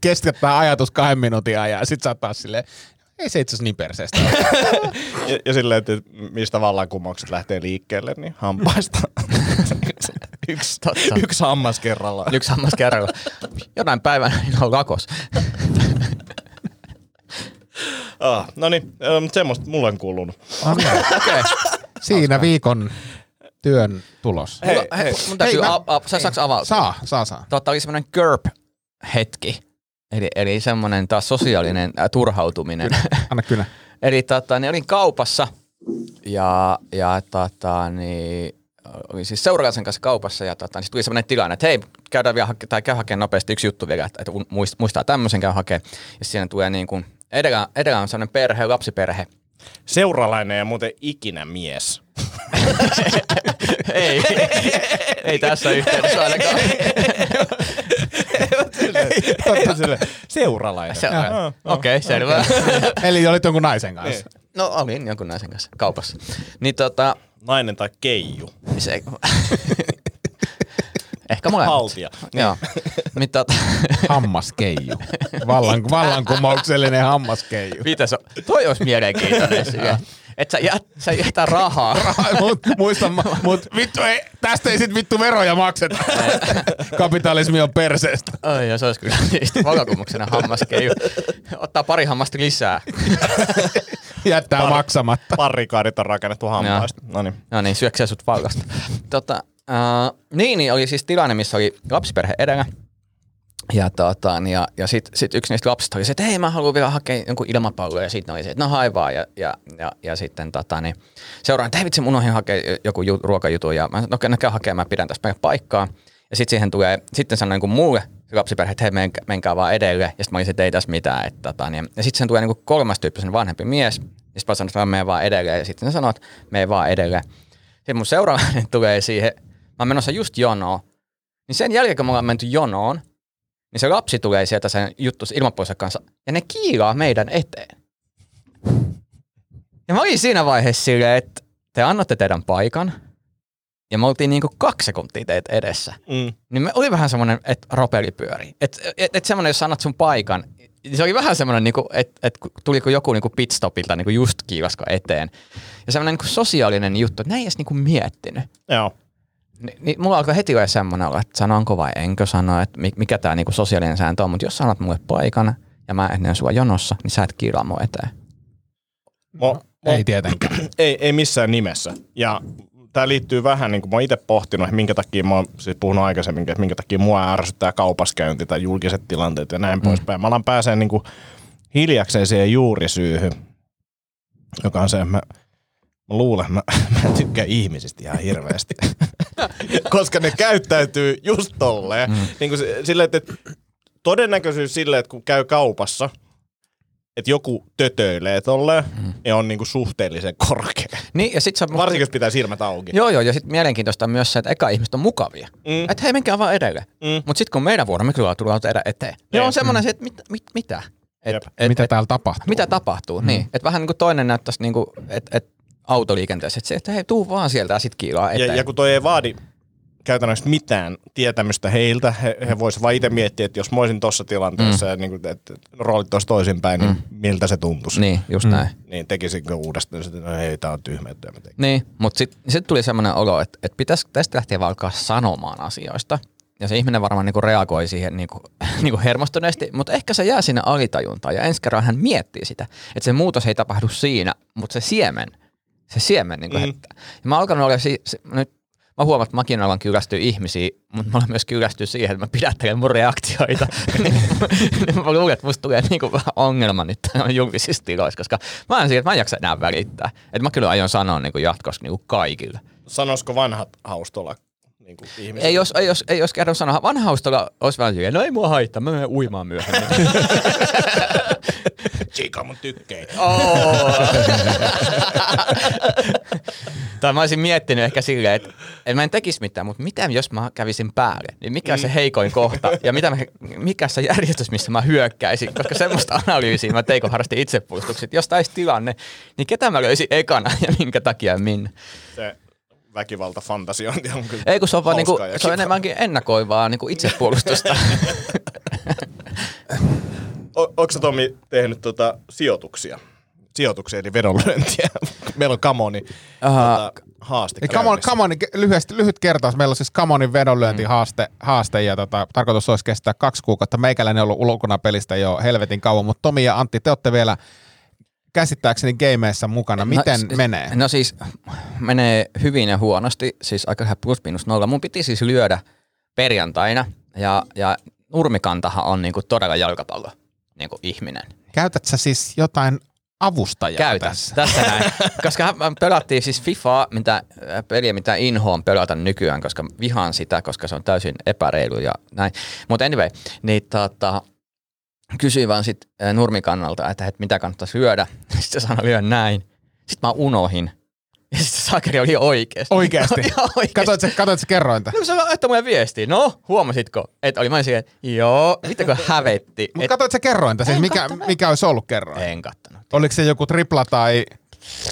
kestää ajatus kahden minuutin ajan ja sit sä oot taas silleen, ei se itse asiassa niin perseestä. Ja, ja silleen, että mistä vallankumoukset lähtee liikkeelle, niin hampaista. Yksi, Totta. yksi hammas kerrallaan. Yksi hammas kerralla. Jonain päivänä niin on lakos. Ah, no niin, semmoista mulle on kuulunut. Okei. [laughs] Okei. Siinä viikon työn tulos. Hei, Mulla- hei. Mun täytyy, Hei, mä- a, a, sä saaks avautua? Saa, saa, saa. Totta oli semmoinen GURP-hetki. Eli, eli semmoinen taas sosiaalinen äh, turhautuminen. Anna kyllä. [laughs] eli tota, niin olin kaupassa ja, ja tota, niin, olin siis seuraavaisen kanssa kaupassa ja tota, niin tuli semmoinen tilanne, että hei, käydään vielä hake- tai käy hakemaan nopeasti yksi juttu vielä, että, että muist- muistaa tämmöisen käy hakemaan. Ja siinä tulee niin kuin, edellä, edellä on sellainen perhe, lapsiperhe. Seuralainen ja muuten ikinä mies. ei, ei tässä yhteydessä ainakaan. Totta sille. Seuralainen. Se, Ah, Okei, okay, selvä. Eli olit jonkun naisen kanssa. No olin jonkun naisen kanssa kaupassa. Niin tota, Nainen tai keiju. se, [laughs] ehkä molemmat. Haltija. Joo. [laughs] Niin tota, Hammaskeiju. Vallan, vallankumouksellinen hammaskeiju. Mitäs on? Toi olisi mielenkiintoinen sille. Että sä, jät, sä jätä [laughs] rahaa. mut, muista, mut vittu ei, tästä ei sit vittu veroja makseta. Kapitalismi on perseestä. Ai ja se olisi kyllä niistä vallankumouksena hammaskeiju. Ottaa pari hammasta lisää. Jättää maksamatta. Parikaadit on rakennettu hampaista. No niin. No niin, syöksee sut vallasta. Tota, uh, niin, niin, oli siis tilanne, missä oli lapsiperhe edellä. Ja, tota, niin ja, ja sitten sit yksi niistä lapsista oli se, että hei mä haluan vielä hakea jonkun ilmapallon ja sitten oli se, että no hai vaan. Ja, ja, ja, ja sitten tota, niin, seuraan, että hei vitsi mun ohin hakea joku ju, ruokajutun ja mä sanoin, no käy hakemaan, mä pidän tässä paikkaa. Ja sitten siihen tulee, sitten sanoo niin mulle se lapsiperhe, että hei menkää, menkää vaan edelle. Ja sitten mä olisin, että ei tässä mitään. Että, tota, niin, ja sitten sen tulee niin kolmas tyyppi, sen vanhempi mies. Ja sitten mä sanoin, että mene vaan edelle. Ja sitten ne sanoo, että mene vaan edelle. Sitten mun seuraavainen [laughs] tulee siihen, mä oon menossa just jonoon. Niin sen jälkeen, kun me ollaan menty jonoon, niin se lapsi tulee sieltä sen juttu ilmapuolisen kanssa. Ja ne kiilaa meidän eteen. Ja mä olin siinä vaiheessa silleen, että te annatte teidän paikan, ja me oltiin niinku kaksi sekuntia teitä edessä. Mm. Niin me oli vähän semmoinen, että ropeli pyöri. Että et, et semmoinen, jos annat sun paikan, niin se oli vähän semmoinen, niinku, että et tuliko joku niinku pitstopilta niinku just kiivasko eteen. Ja semmoinen niinku sosiaalinen juttu, että näin ei edes niinku miettinyt. Joo. Ni, niin mulla alkoi heti olla semmoinen olla, että sanonko vai enkö sano, että mi- mikä tämä niinku sosiaalinen sääntö on. Mutta jos sanot mulle paikan ja mä ennen sua jonossa, niin sä et kiilaa mua eteen. Mo, mo, Ei tietenkään. [clears throat] ei, ei missään nimessä. Ja tämä liittyy vähän, niin kuin mä oon itse pohtinut, että minkä takia mä oon siis puhunut aikaisemmin, että minkä takia mua ärsyttää kaupaskäynti tai julkiset tilanteet ja näin mm. poispäin. Mä alan pääsee niin kuin hiljakseen siihen juurisyyhyn, joka on se, että mä, mä luulen, että mä, [laughs] mä en tykkää ihmisistä ihan hirveästi. [laughs] Koska ne käyttäytyy just tolleen. Mm. Niin kuin se- silleen, että todennäköisyys sille, että kun käy kaupassa, että joku tötöilee tolleen, mm. ja on niinku suhteellisen korkea. Niin, ja sit sä, Varsinkin, jos pitää silmät auki. Joo, joo, ja sitten mielenkiintoista on myös se, että eka ihmiset on mukavia. Mm. Että hei, menkää vaan edelle. Mm. Mutta sitten kun meidän vuoro, me kyllä tullaan edä eteen. Niin on semmoinen se, että mit, mit, mitä? Et, Jep. et, Mitä et, täällä tapahtuu? mitä tapahtuu? Mm. Niin, että vähän niin kuin toinen näyttäisi, niin kuin, että et autoliikenteessä, että se, että hei, tuu vaan sieltä ja sit kiilaa eteen. Ja, ja kun toi ei vaadi käytännössä mitään tietämystä heiltä, he, he voisivat vaan itse miettiä, että jos mä olisin tuossa tilanteessa mm. ja niin kuin, että roolit olisi toisinpäin, niin miltä se tuntuisi. Niin, just mm. näin. Niin tekisinkö uudestaan, että no hei, tää on tyhmä, että mä tein. Niin, mutta sitten sit tuli semmoinen olo, että, että pitäisi tästä lähteä vaan alkaa sanomaan asioista. Ja se ihminen varmaan niinku reagoi siihen niinku, [laughs] niinku hermostuneesti, mutta ehkä se jää sinne alitajuntaan. Ja ensi kerran hän miettii sitä, että se muutos ei tapahdu siinä, mutta se siemen, se siemen niinku mm. Ja mä oon alkanut olla si- si- nyt Mä huomaan, että mäkin alan kyllästyä ihmisiin, mutta mä olen myös kyllästyä siihen, että mä pidättelen mun reaktioita. [laughs] mä luulen, että musta tulee niinku vähän ongelma nyt julkisissa tiloissa, koska mä en siihen, että mä en jaksa enää välittää. Että mä kyllä aion sanoa niinku jatkossa niinku kaikille. Sanoisiko vanhat haustolla niin kuin ihmiset? Ei jos, ei jos, ei jos kerran sanoa, vanhaustolla olisi vähän silleen, no ei mua haittaa, mä menen uimaan myöhemmin. [laughs] Chica mun tykkei. Oh. [laughs] tai mä olisin miettinyt ehkä silleen, että, että mä en tekisi mitään, mutta mitä jos mä kävisin päälle? Niin mikä on se heikoin kohta ja mitä mä, mikä se järjestys, missä mä hyökkäisin? Koska semmoista analyysiä mä tein, kun harrastin itsepuolustukset. Jos taisi tilanne, niin ketä mä löysin ekana ja minkä takia minne? Se väkivaltafantasiointi on kyllä Ei kun se on, vaan niinku, se on enemmänkin ennakoivaa niinku itsepuolustusta. O- Onko sä Tomi tehnyt tota sijoituksia? Sijoituksia eli vedonlyöntiä. [laughs] Meillä on Kamoni tota, haaste Niin, come on, come on, lyhyesti, lyhyt kertaus. Meillä on siis Camonin vedonlyöntihaaste haaste, ja tota, tarkoitus olisi kestää kaksi kuukautta. Meikäläinen on ollut ulkona pelistä jo helvetin kauan, mutta Tomi ja Antti, te olette vielä käsittääkseni gameissa mukana. Miten no, menee? No siis menee hyvin ja huonosti, siis aika plus minus nolla. Mun piti siis lyödä perjantaina ja, ja nurmikantahan on niinku todella jalkapallo niinku ihminen. Käytät sä siis jotain avustajaa Käytä tässä? tässä näin. [laughs] Koska me pelattiin siis FIFA, mitä, äh, peliä, mitä inhoon pelata nykyään, koska vihaan sitä, koska se on täysin epäreilu ja näin. Mutta anyway, niin tota, kysyin vaan sit nurmikannalta, että, että mitä kannattaisi syödä. [laughs] Sitten se sanoi lyö näin. Sitten mä unohin. Ja sitten Sakari oli oikeasti. Oikeasti? [laughs] Ihan oikeasti. Katoit sä, katoit sä kerrointa? No se laittoi mulle viestiä. No, huomasitko? Että oli mä siihen, että joo, mitäkö hävetti. Mutta Et, katoit sä kerrointa? Siis mikä, mikä olisi ollut kerroin? en kattonut. Oliko se joku tripla tai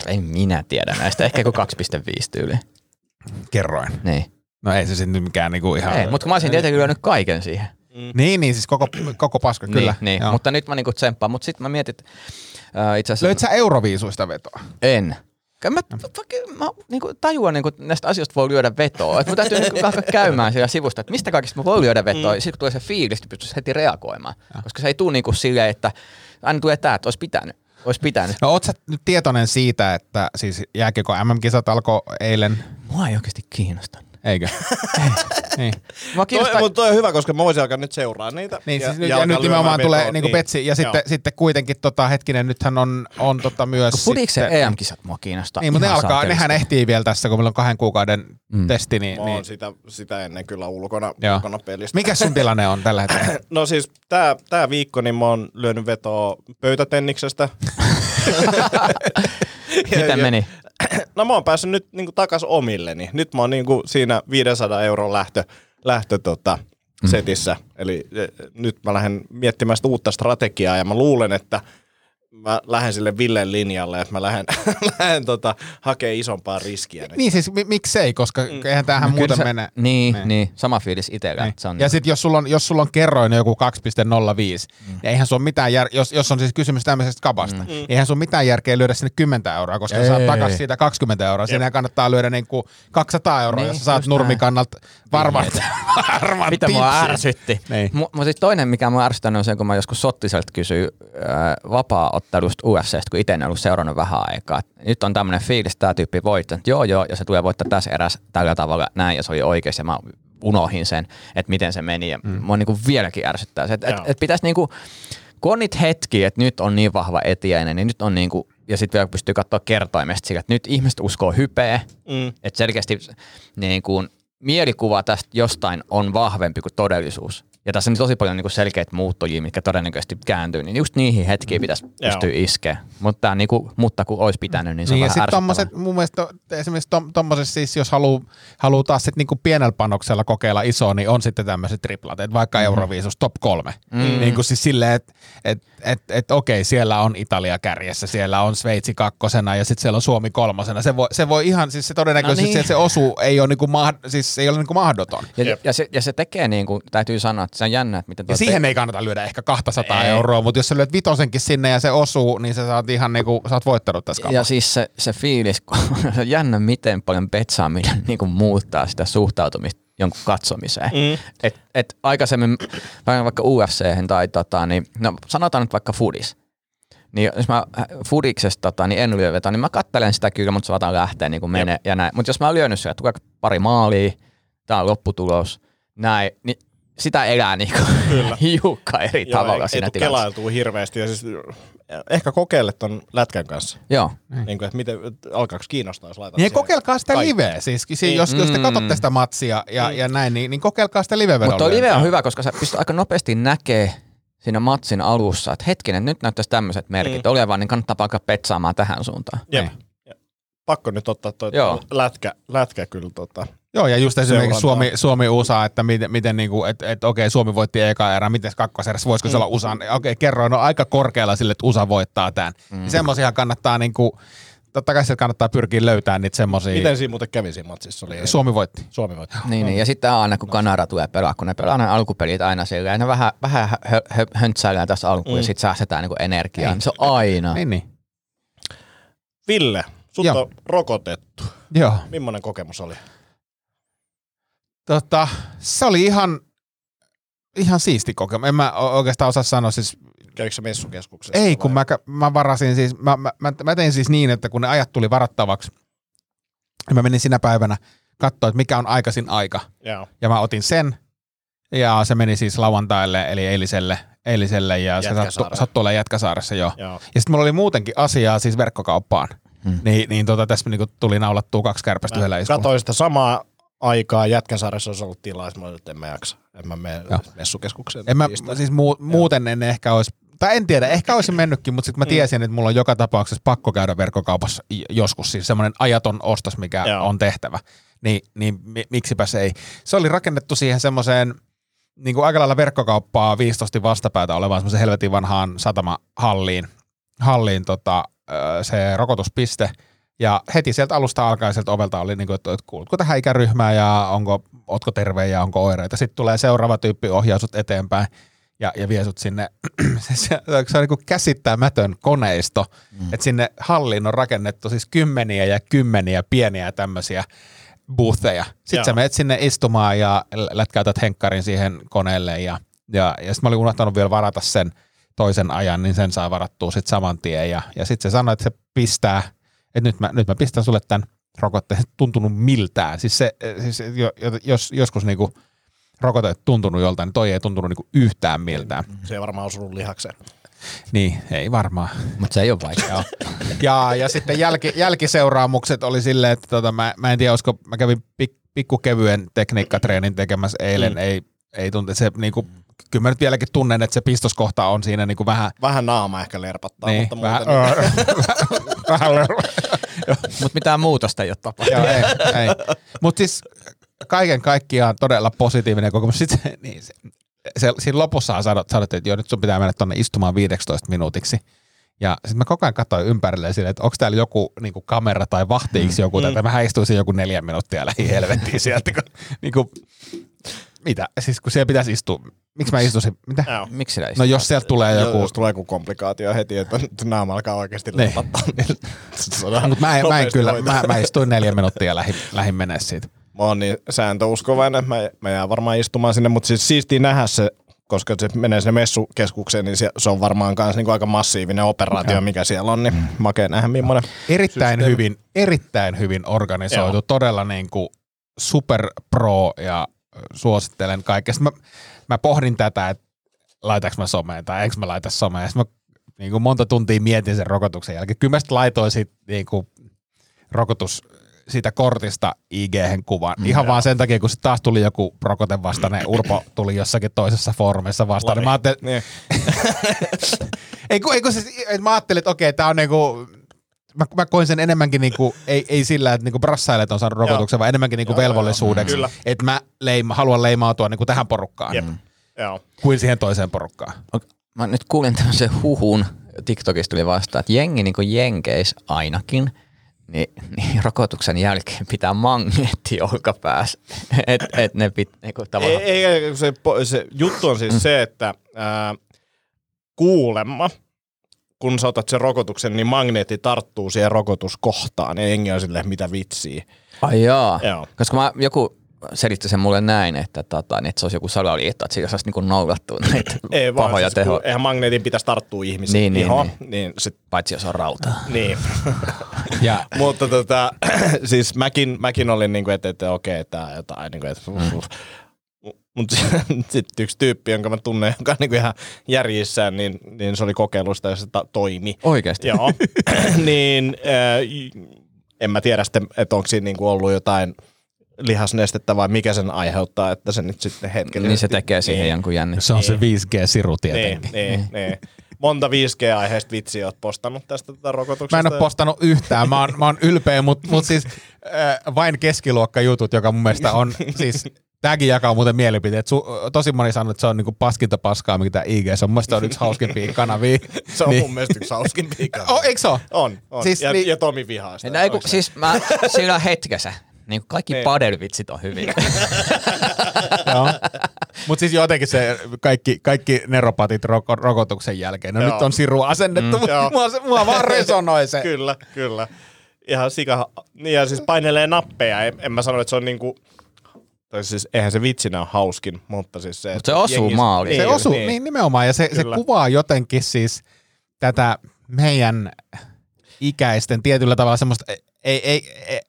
En minä tiedä näistä. Ehkä joku 2,5 tyyli. kerroin? Niin. No ei se sitten mikään niinku ihan... Ei, mutta kun mä olisin tietenkin lyönyt kaiken siihen. Niin, niin, siis koko, koko paska, kyllä. Niin, niin. Mutta nyt mä niinku tsemppaan. Mutta sitten mä mietin, että äh, itse asiassa... Löit sä Euroviisuista vetoa? En. Mä, mä, mä niinku tajuan, niinku, että näistä asioista voi lyödä vetoa. Et mun täytyy niinku alkaa käymään siellä sivusta, että mistä kaikista mä voi lyödä vetoa. Mm. Sitten kun tulee se fiilis, niin pystyisi heti reagoimaan. Ja. Koska se ei tule niinku silleen, että aina tulee tää, että olisi pitänyt. Olisi pitänyt. No oot sä nyt tietoinen siitä, että siis jääkiekko MM-kisat alkoi eilen? Mua ei oikeasti kiinnosta. Eikö? niin. Kiinnostaa, mutta toi on hyvä, koska mä voisin alkaa nyt seuraa niitä. Niin, siis nyt, ja, alkaa nyt nimenomaan tulee vetoa, niinku petsi, ja sitten, sitten kuitenkin tota, hetkinen, nythän on, on tota myös Fudiksen sitten, EM-kisat mua kiinnostaa. Niin, mutta ne alkaa, nehän ehtii vielä tässä, kun meillä on kahden kuukauden mm. testi, niin, Mä niin sitä, sitä ennen kyllä ulkona, Joo. ulkona pelistä. mikä sun tilanne on tällä hetkellä? [coughs] No siis tää, tää viikko niin mä oon lyönyt vetoa pöytätenniksestä. [laughs] Miten meni? No mä oon päässyt nyt niinku takas omilleni. Nyt mä oon niinku siinä 500 euron lähtö, lähtö tota, Mm. setissä. Eli e, nyt mä lähden miettimään sitä uutta strategiaa ja mä luulen, että mä lähden sille Villen linjalle, että mä lähden, [laughs] lähden tota, hakemaan isompaa riskiä. nyt. niin siis mi- miksei, koska mm. eihän tämähän Kyllä muuten se- mene. Niin, Niin. niin, sama fiilis itsellä. Niin. Se on Ja sitten jos sulla on, jos sulla on kerroin joku 2,05, mm. niin eihän sun mitään jär, jos, jos on siis kysymys tämmöisestä kabasta, mm. niin eihän sun mitään järkeä lyödä sinne 10 euroa, koska Ei. saat takas siitä 20 euroa. Siinä kannattaa lyödä niinku 200 euroa, Niin, jos sä saat nurmikannalta varmaan [laughs] varmaan mitä mua ärsytti. Niin. Mu- Mutta siis toinen, mikä mua ärsyttänyt on se, kun mä joskus Sottiselta kysyin äh, vapaa-ottelusta UFCstä, kun itse en ollut seurannut vähän aikaa. Nyt on tämmöinen fiilis, että tämä tyyppi voittaa. Joo, joo, ja se tulee voittaa tässä eräs tällä tavalla näin, ja se oli oikeassa, ja mä unohin sen, että miten se meni. Ja mm. mua niinku vieläkin ärsyttää se, että et, et pitäisi niinku, kun on niitä hetkiä, että nyt on niin vahva etiäinen, niin nyt on niinku, ja sitten vielä pystyy katsoa kertoimesta sillä, että nyt ihmiset uskoo hypeä, Mm. että selkeästi niin kuin, mielikuva tästä jostain on vahvempi kuin todellisuus. Ja tässä on tosi paljon niin kuin selkeitä muuttujia, mitkä todennäköisesti kääntyy, niin just niihin hetkiin pitäisi pystyä iskeä. Mutta, niin kuin, mutta kun olisi pitänyt, niin se Niin, on ja vähän sitten tommoset, mun mielestä to- esimerkiksi tommoset siis, jos haluaa haluu taas sit niinku pienellä panoksella kokeilla isoa, niin on sitten tämmöiset triplat, että vaikka mm-hmm. Euroviisus top kolme. Mm-hmm. Niin kuin siis silleen, että et, et, et, okei, siellä on Italia kärjessä, siellä on Sveitsi kakkosena ja sitten siellä on Suomi kolmosena. Se voi, se voi ihan, siis se todennäköisesti, No niin. niin. että se osuu ei ole, niinku mahd, siis se ei ole niinku mahdoton. Ja, Jep. ja, se, ja se tekee, niin kuin, täytyy sanoa, että se on jännä, että miten Ja siihen ei kannata lyödä ehkä 200 Ei. euroa, mutta jos sä lyöt vitosenkin sinne ja se osuu, niin sä saat ihan niinku, sä oot voittanut tässä Ja kaupassa. siis se, se fiilis, kun [laughs] se on jännä, miten paljon betsaaminen niin kuin muuttaa sitä suhtautumista jonkun katsomiseen. Mm. Et, et aikaisemmin, vaikka UFC tai tota, niin, no sanotaan nyt vaikka Fudis. Niin jos mä Fudiksesta tota, niin en lyö vetoa, niin mä kattelen sitä kyllä, mutta se saatan lähteä niin kuin menee ja näin. Mutta jos mä oon lyönyt tulee pari maalia, tää on lopputulos, näin, niin sitä elää niin kuin [laughs] hiukka eri Joo, tavalla ei, siinä ei kelailtua hirveästi. Ja siis, ehkä kokeile ton lätkän kanssa. Joo. Niin kuin, että miten, alkaako kiinnostaa, jos laitat Niin kokeilkaa sitä kaikki. liveä. Siis, siis jos, jos te katsotte sitä matsia ja, ja näin, niin, niin kokeilkaa sitä live Mutta tuo live on hyvä, koska sä pystyt aika nopeasti näkee siinä matsin alussa, että hetkinen, nyt näyttäisi tämmöiset merkit mm. olevan, niin kannattaa alkaa petsaamaan tähän suuntaan. Jep. Niin. Ja Pakko nyt ottaa toi Joo. lätkä, lätkä kyllä tota. Joo, ja just esimerkiksi Seurantaa. Suomi, Suomi USA, että miten, miten niinku, että et, okei, Suomi voitti eka erä, miten kakkoserässä, voisiko se olla USA? Okei, kerroin, on aika korkealla sille, että USA voittaa tämän. Mm. Semmoisia kannattaa niinku, totta kai sieltä kannattaa pyrkiä löytämään niitä semmoisia. Miten siinä muuten kävi siinä matsissa? Oli Suomi voitti. Suomi voitti. Niin, niin, ja sitten aina kun Kanada tulee pelaa, kun ne pelaa ne alkupelit aina silleen, ne vähän, vähän hö, hö, höntsäillään tässä alkuun mm. ja sitten säästetään niinku energiaa. Niin. Se on aina. Niin, niin. Ville, sut Joo. on rokotettu. Joo. Millainen kokemus oli? Tota, se oli ihan, ihan siisti kokemus. En mä oikeastaan osaa sanoa, siis Kävikö se messukeskuksessa? Ei, kun mä, mä varasin siis, mä, mä, mä, mä tein siis niin, että kun ne ajat tuli varattavaksi, niin mä menin sinä päivänä katsoa, että mikä on aikaisin aika. Joo. Ja mä otin sen, ja se meni siis lauantaille, eli eiliselle, eiliselle ja se sattui, sattui olla Jätkäsaaressa jo. Joo. Ja sitten mulla oli muutenkin asiaa siis verkkokauppaan. Hmm. Niin, niin tota, tässä niinku tuli naulattua kaksi kärpästä yhdellä iskulla. Katoin sitä samaa aikaa. Jätkänsaaressa olisi ollut tilaa, mä olin, että en mä jaksa. En mä mene Joo. messukeskukseen. En mä, siis muu, muuten en ehkä olisi, tai en tiedä, ehkä olisin mennytkin, mutta sitten mä tiesin, että mulla on joka tapauksessa pakko käydä verkkokaupassa joskus, siis semmoinen ajaton ostos, mikä Joo. on tehtävä. Niin, niin mi- miksipä se ei. Se oli rakennettu siihen semmoiseen niin kuin aika lailla verkkokauppaa 15 vastapäätä olevaan semmoisen helvetin vanhaan satamahalliin, halliin tota, se rokotuspiste. Ja heti sieltä alusta alkaen sieltä ovelta oli, niin kuin, että, kuulutko tähän ikäryhmään ja onko, ootko terve ja onko oireita. Sitten tulee seuraava tyyppi ohjaa sut eteenpäin ja, ja vie sut sinne. [clears throat] se, se, se on niin kuin käsittämätön koneisto, mm. että sinne halliin on rakennettu siis kymmeniä ja kymmeniä pieniä tämmöisiä bootheja. Sitten Joo. sä menet sinne istumaan ja lätkäytät henkkarin siihen koneelle ja, ja, ja sitten mä olin unohtanut vielä varata sen toisen ajan, niin sen saa varattua sitten saman tien. Ja, ja sitten se sanoi, että se pistää, että nyt mä, nyt mä pistän sulle tämän rokotteet tuntunut miltään. Siis, se, siis jo, jo- jos joskus niinku rokotteet tuntunut joltain, niin toi ei tuntunut niinku yhtään miltään. Se ei varmaan osunut lihakseen. Niin, ei varmaan. Mutta se ei ole vaikeaa. Ja, ja sitten jälki, jälkiseuraamukset oli silleen, että tota, mä, mä en tiedä, olisiko, mä kävin pik, pikkukevyen tekniikkatreenin tekemässä eilen, mm. ei, ei tunte, se niinku, kyllä mä nyt vieläkin tunnen, että se pistoskohta on siinä niinku vähän, Vähän naama ehkä lerpattaa, niin, mutta vähän, muuten... [laughs] vähän [laughs] Mutta mitään muutosta ei ole tapahtunut. Ei, ei. Mutta siis kaiken kaikkiaan todella positiivinen kokemus. Sitten niin se, se, siinä lopussa sanot, sanottiin, että joo, nyt sun pitää mennä tuonne istumaan 15 minuutiksi. Ja sitten mä koko ajan katsoin ympärille silleen, että onko täällä joku niinku kamera tai vahtiiksi joku, tai mä istuisin joku neljä minuuttia lähi helvettiin sieltä. Kun, niinku, mitä? Siis kun siellä pitäisi istua. Miksi mä istuisin? Mitä? Joo. Miksi sillä ei No jos sieltä tulee joku... Jos tulee joku komplikaatio heti, että naama alkaa oikeasti Niin. lerpattaa. Mutta mä, en- mä en kyllä, hoitaa. mä, mä istuin neljä minuuttia ja lähin, lähin menee siitä. Mä oon niin sääntöuskovainen, että mä, mä jään varmaan istumaan sinne, mutta siis siistiä nähdä se, koska se menee sinne messukeskukseen, niin se, se on varmaan myös niinku aika massiivinen operaatio, mikä siellä on, niin makea nähdä millainen. Erittäin systeemi. hyvin, erittäin hyvin organisoitu, Joo. todella niin kuin super pro ja suosittelen kaikkea. Sitten Mä, mä pohdin tätä, että laitaks mä someen tai enkö mä laita someen. Sitten mä niin kuin monta tuntia mietin sen rokotuksen jälkeen. Kyllä mä sitten laitoin sit, niin kuin, rokotus siitä kortista ig kuvan. Ihan vaan sen takia, kun sit taas tuli joku rokotevastainen, [clears throat] Urpo tuli jossakin toisessa foorumissa vastaan. Niin mä ajattelin, Niin. [laughs] ei kun, ei kun siis, mä ajattelin, että okei, tää on niinku, mä, mä koin sen enemmänkin niinku, ei, ei sillä, että niinku brassailijat on saanut rokotuksen, vaan enemmänkin niinku Joo, joo, velvollisuudeksi. kyllä. Että mä leima, haluan leimautua niinku tähän porukkaan, Jep. Joo. kuin siihen toiseen porukkaan. Mä nyt kuulin tämmöisen huhun, TikTokista tuli vastaan, että jengi niin kuin jenkeis ainakin, niin, niin rokotuksen jälkeen pitää magneetti olkapäässä. [laughs] Et, et ne pit, niinku Ei, tavallaan... ei, ei, se, se juttu on siis se, että ää, kuulemma, kun sä otat sen rokotuksen, niin magneetti tarttuu siihen rokotuskohtaan. Ja jengi on silleen, mitä vitsiä. Ai jaa. Joo. Koska mä, joku selitti sen mulle näin, että, tota, niin, että se olisi joku salaliitto, että sillä saisi niinku noudattua [laughs] näitä Ei vaan, pahoja siis, tehoja. eihän magneetin pitäisi tarttua ihmisiin. Niin, niin, niin. niin, sit, Paitsi jos on rautaa. [laughs] niin. [laughs] Ja Mutta tota, [clears throat] siis mäkin, mäkin olin niinku, että, että okei, tää on jotain niinku, että mutta [laughs] sitten yksi tyyppi, jonka mä tunnen, joka on niinku ihan järjissään, niin, niin se oli kokeilusta ja se ta- toimi. Oikeasti? Joo. [laughs] [clears throat] niin äh, en mä tiedä sitten, että onko siinä niinku ollut jotain lihasnestettä vai mikä sen aiheuttaa, että se nyt sitten hetkellisesti... Niin se tekee siihen niin, jonkun jännitteen. se on se 5G-siru niin, tietenkin. niin, niin. Monta 5G-aiheesta vitsiä oot postannut tästä tätä rokotuksesta. Mä en ole postannut yhtään, mä oon, mä oon ylpeä, mutta mut siis äh, vain keskiluokkajutut, joka mun mielestä on siis Tämäkin jakaa muuten mielipiteet. Su, tosi moni sanoo, että se on niinku paskinta paskaa, mikä tämä IG on. Mun mielestä se on yksi hauskimpia kanavia. Se on Niin. mun mielestä yksi hauskimpia [laughs] Oh, eikö se ole? On, on. Siis ja, niin- ja Tomi vihaa sitä. No, ei, kun, siis mä, sillä hetkessä, niin kuin kaikki Niin. padelvitsit on hyviä. Joo. [laughs] Mutta siis jotenkin se kaikki, kaikki neropatit roko, rokotuksen jälkeen, no Joo. nyt on siru asennettu, mm. Mua, se- mua vaan resonoi se. [laughs] Kyllä, kyllä. Ihan sika... Niin ja siis painelee nappeja. En, en mä sano, että se on niinku... Tai siis eihän se vitsinä ole hauskin, mutta siis se... Mut se osuu maaliin. Se osuu, niin, niin nimenomaan, ja se, se kuvaa jotenkin siis tätä meidän ikäisten tietyllä tavalla semmoista, ei, ei, ei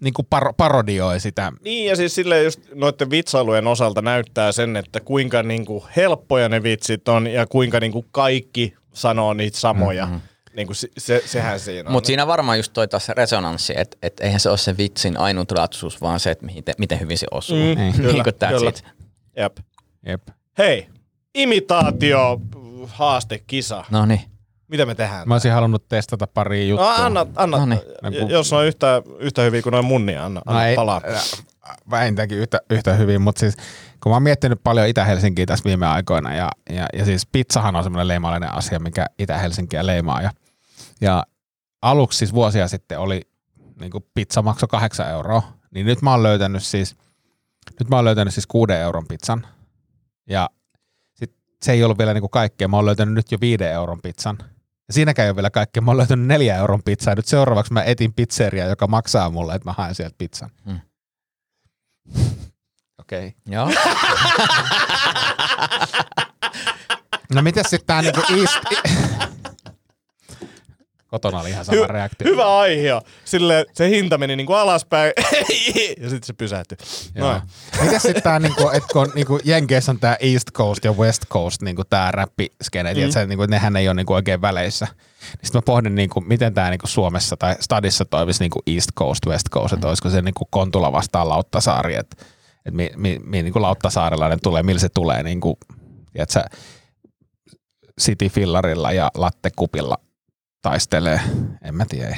niin kuin par, parodioi sitä. Niin ja siis silleen just noiden vitsailujen osalta näyttää sen, että kuinka niinku helppoja ne vitsit on ja kuinka niinku kaikki sanoo niitä samoja. Mm-hmm. Niinku se, se, sehän siinä on. Mutta siinä varmaan just toi taas se resonanssi, että et eihän se ole se vitsin ainutlaatuisuus, vaan se, että miten, miten hyvin se osuu. Mm, niin kyllä, kuin that's kyllä. it. Jep. Jep. Hei, imitaatio haastekisa. No niin. Mitä me tehdään? Mä olisin halunnut testata pari No juttua. anna, anna. No niin. J- jos on yhtä, yhtä hyviä kuin noin mun, niin anna, anna No ei, palaa. äh, vähintäänkin yhtä, yhtä hyvin, mutta siis kun mä oon miettinyt paljon Itä-Helsinkiä tässä viime aikoina, ja, ja, ja siis pizzahan on semmoinen leimallinen asia, mikä Itä-Helsinkiä leimaa, ja, ja aluksi siis vuosia sitten oli niin kuin pizza maksoi kahdeksan euroa, niin nyt mä oon löytänyt siis, nyt mä oon löytänyt siis kuuden euron pizzan, ja sit se ei ollut vielä niin kuin kaikkea, mä oon löytänyt nyt jo viiden euron pizzan, ja siinäkään ei ole vielä kaikkea. Mä oon löytänyt neljä euron pizzaa. ja Nyt seuraavaksi mä etin pizzeria, joka maksaa mulle, että mä haen sieltä pizzan. Hmm. [laughs] Okei. Okay. Joo. [laughs] No mitäs sitten tää niinku East... [laughs] Kotona oli ihan sama Hy- reaktio. hyvä aihe. Sille se hinta meni niinku alaspäin [laughs] ja sitten se pysähtyi. Noin. Mitäs sitten tää, niinku, että kun niinku Jenkeissä on tää East Coast ja West Coast, niinku tää räppiskene, mm. että se, niinku, nehän ei ole niinku oikein väleissä. Niin sitten mä pohdin, niinku, miten tämä niinku Suomessa tai Stadissa toimisi niinku East Coast, West Coast, että olisiko se niinku Kontula vastaan Lauttasaari, että et mi, mi, mi, niinku Lauttasaarelainen tulee, millä se tulee, niinku, tiedätkö, City Fillarilla ja Latte Kupilla taistelee, en mä tiedä.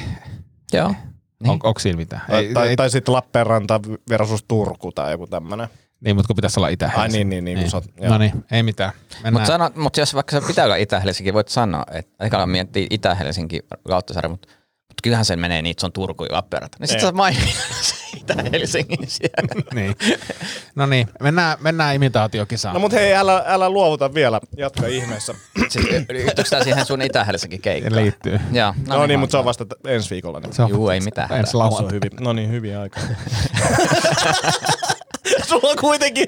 Joo. Niin. On, onko siinä mitään? Tai, tai, tai sitten Lappeenranta versus Turku tai joku tämmönen. Niin, mutta kun pitäisi olla itä Ai niin, niin, niin, oot- joo. No niin, ei mitään. Mutta sano, mut jos vaikka se pitää olla Itä-Helsinki, voit sanoa, että ekalla miettii Itä-Helsinki Lauttasaari, mutta mut kyllähän sen menee niin, että se on Turku ja Lappeenranta. Niin sit Ei. sä mainit [laughs] Itä-Helsingin siellä. [laughs] niin. No niin, mennään, mennään imitaatiokisaan. No mut hei, älä, älä luovuta vielä. Jatka ihmeessä. Liittyykö tää siihen sun Itä-Helsinki keikkaan? Liittyy. Joo. No, niin, mutta se on vasta ensi viikolla. Niin. Se on Juu, ei mitään. ensi Se on lauantai. hyvin, no niin, hyviä aikaa. [laughs] Sulla on kuitenkin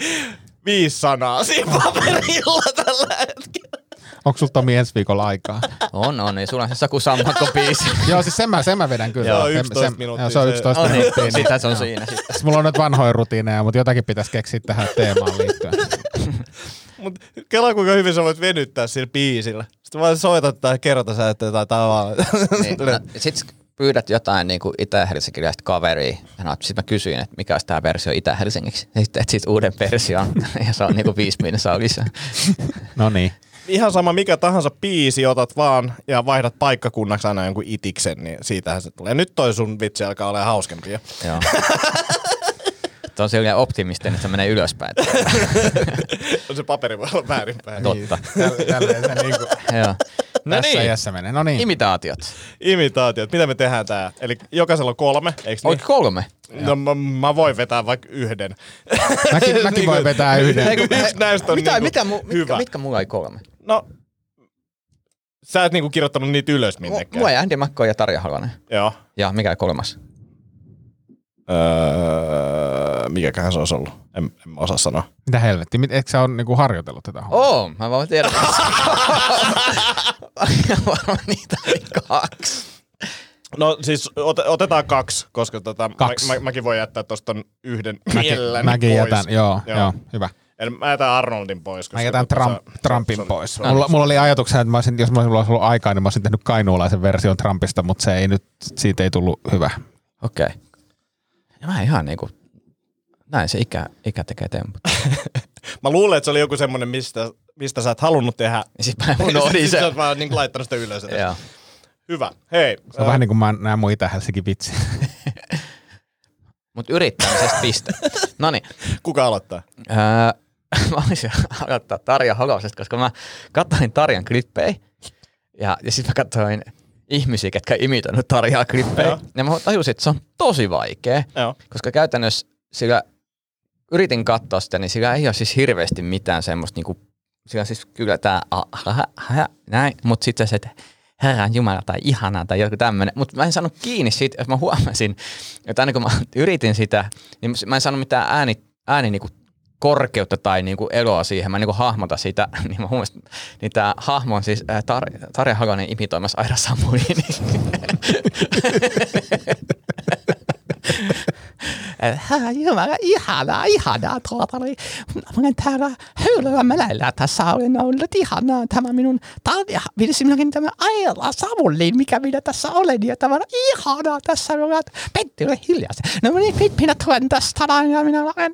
viisi sanaa siinä paperilla tällä hetkellä. Onko sulla Tomi ensi viikolla aikaa? On, on. Niin sulla on se Saku Sammakko biisi. [laughs] Joo, siis sen mä, sen mä vedän kyllä. Joo, Sen- 11 sen- minuuttia Joo, se on se- 11 No niin, minuuttia. Niin. sitä se on siinä sitten. Siis mulla on nyt vanhoja rutiineja, mutta jotakin pitäisi keksiä tähän teemaan liittyen. [laughs] Mut kelaa kuinka hyvin sä voit venyttää sillä biisillä. Sitten vaan soitat tai kerrota sä, että jotain tavalla. Niin, no, sit pyydät jotain niin kuin itä-helsinkiläistä kaveria. Ja sitten mä kysyin, että mikä olisi tämä versio Itä-Helsingiksi. Ja sitten teet siitä uuden version. [laughs] ja se on niin kuin viisi minuuttia. No niin. Ihan sama mikä tahansa biisi otat vaan ja vaihdat paikkakunnaksi aina jonkun itiksen, niin siitähän se tulee. Nyt toi sun vitsi alkaa olla hauskempia. Joo. [laughs] Tuo on silleen optimistinen, että se menee ylöspäin. [laughs] Se paperi voi olla väärinpäin. Totta. Täl- Tälleen se niinku Joo. No tässä niin, iässä menee. No niin. imitaatiot. Imitaatiot. Mitä me tehdään tää? Eli jokaisella on kolme, eikö niin? Oliko kolme? No mä, mä voin vetää vaikka yhden. Mäkin, mäkin [laughs] voin vetää yhden. Ei, kun- Yksi näistä on mitä, niinku mitä, mitkä, hyvä. mitkä mulla ei kolme? No, sä et niinku kirjoittanut niitä ylös minnekään. Mulla ei Andy Makko ja Tarja Halonen. Joo. Ja mikä kolmas? Öö, mikäköhän se olisi ollut? En, en osaa sanoa. Mitä helvetti? Mit- Eikö sä ole niinku harjoitellut tätä hommaa? Oo, mä voin tiedä. [laughs] Varmaan niitä oli kaksi. No siis ot, otetaan kaksi, koska tota, Kaksi. Mä, mä, mäkin voin jättää tosta yhden Mäkin, mielelläni mäkin pois. jätän, joo, joo. joo hyvä. Eli mä jätän Arnoldin pois. Mä koska jätän tota, Trump, se- Trumpin se- se- pois. se- Mulla, mulla oli ajatuksena, että mä olisin, jos mulla olisi ollut aikaa, niin mä olisin tehnyt kainuulaisen version Trumpista, mutta se ei nyt, siitä ei tullut hyvä. Okei. Okay. Ja mä ihan niinku, näin se ikä, ikä tekee temput. [laughs] [laughs] Mä luulen, että se oli joku semmonen, mistä, mistä sä et halunnut tehdä. Ja [laughs] sit mä Sitten unohdin sit sä sen. oot vaan niin laittanut sitä ylös. Joo. Hyvä. Hei. Se on vähän niin kuin mä näen mun Itä-Helsinki vitsi. Mut yrittämisestä piste. Noniin. Kuka aloittaa? Öö, [laughs] mä olisin aloittaa Tarja Holosesta, koska mä katsoin Tarjan klippejä. Ja, ja sitten mä katsoin ihmisiä, ketkä imitoinut Tarjaa klippejä. Ja mä tajusin, että se on tosi vaikea. Joo. Koska käytännössä sillä yritin katsoa sitä, niin sillä ei ole siis hirveästi mitään semmoista niinku, sillä siis kyllä ha- näin, mutta sitten se, että herran jumala tai ihanaa tai joku tämmöinen. Mutta mä en saanut kiinni siitä, jos mä huomasin, että aina kun mä [laughs] yritin sitä, niin mä en saanut mitään ääni, ääni niinku korkeutta tai niinku eloa siihen, mä en niinku hahmota sitä, [laughs] niin mä huomasin, niin tää hahmo on siis ää, Tar- Tarja Halonen imitoimassa Aira Samulini. [laughs] [laughs] Ihanaa tuota. Niin, mä olen täällä höylällä melällä. Tässä olen ollut ihanaa. Tämä minun minäkin tämä Aila Savulin, mikä minä tässä olen. Ja tämä on ihanaa. Tässä on Pentti, ole hiljaa. No niin, minä tulen tästä ja minä olen,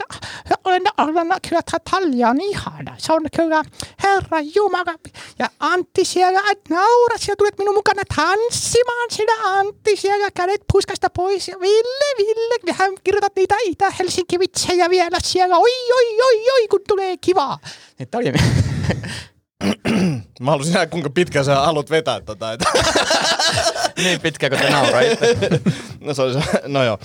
olen, olen kyllä Talja on ihana. Se on kyllä Herra Jumala. Ja Antti siellä naurat, siellä tulet minun mukana tanssimaan. Sinä Antti siellä kädet puskasta pois. Ja Ville, Ville, vähän kirjoitat niitä Itä-Helsinki-vitsejä vielä siellä. Oi, oi, oi, oi, kun tulee kivaa. Niin oli... Mä haluaisin nähdä, kuinka pitkään sä haluat vetää tota. Että. niin pitkä, kun te nauroitte. no, se oli se, no joo,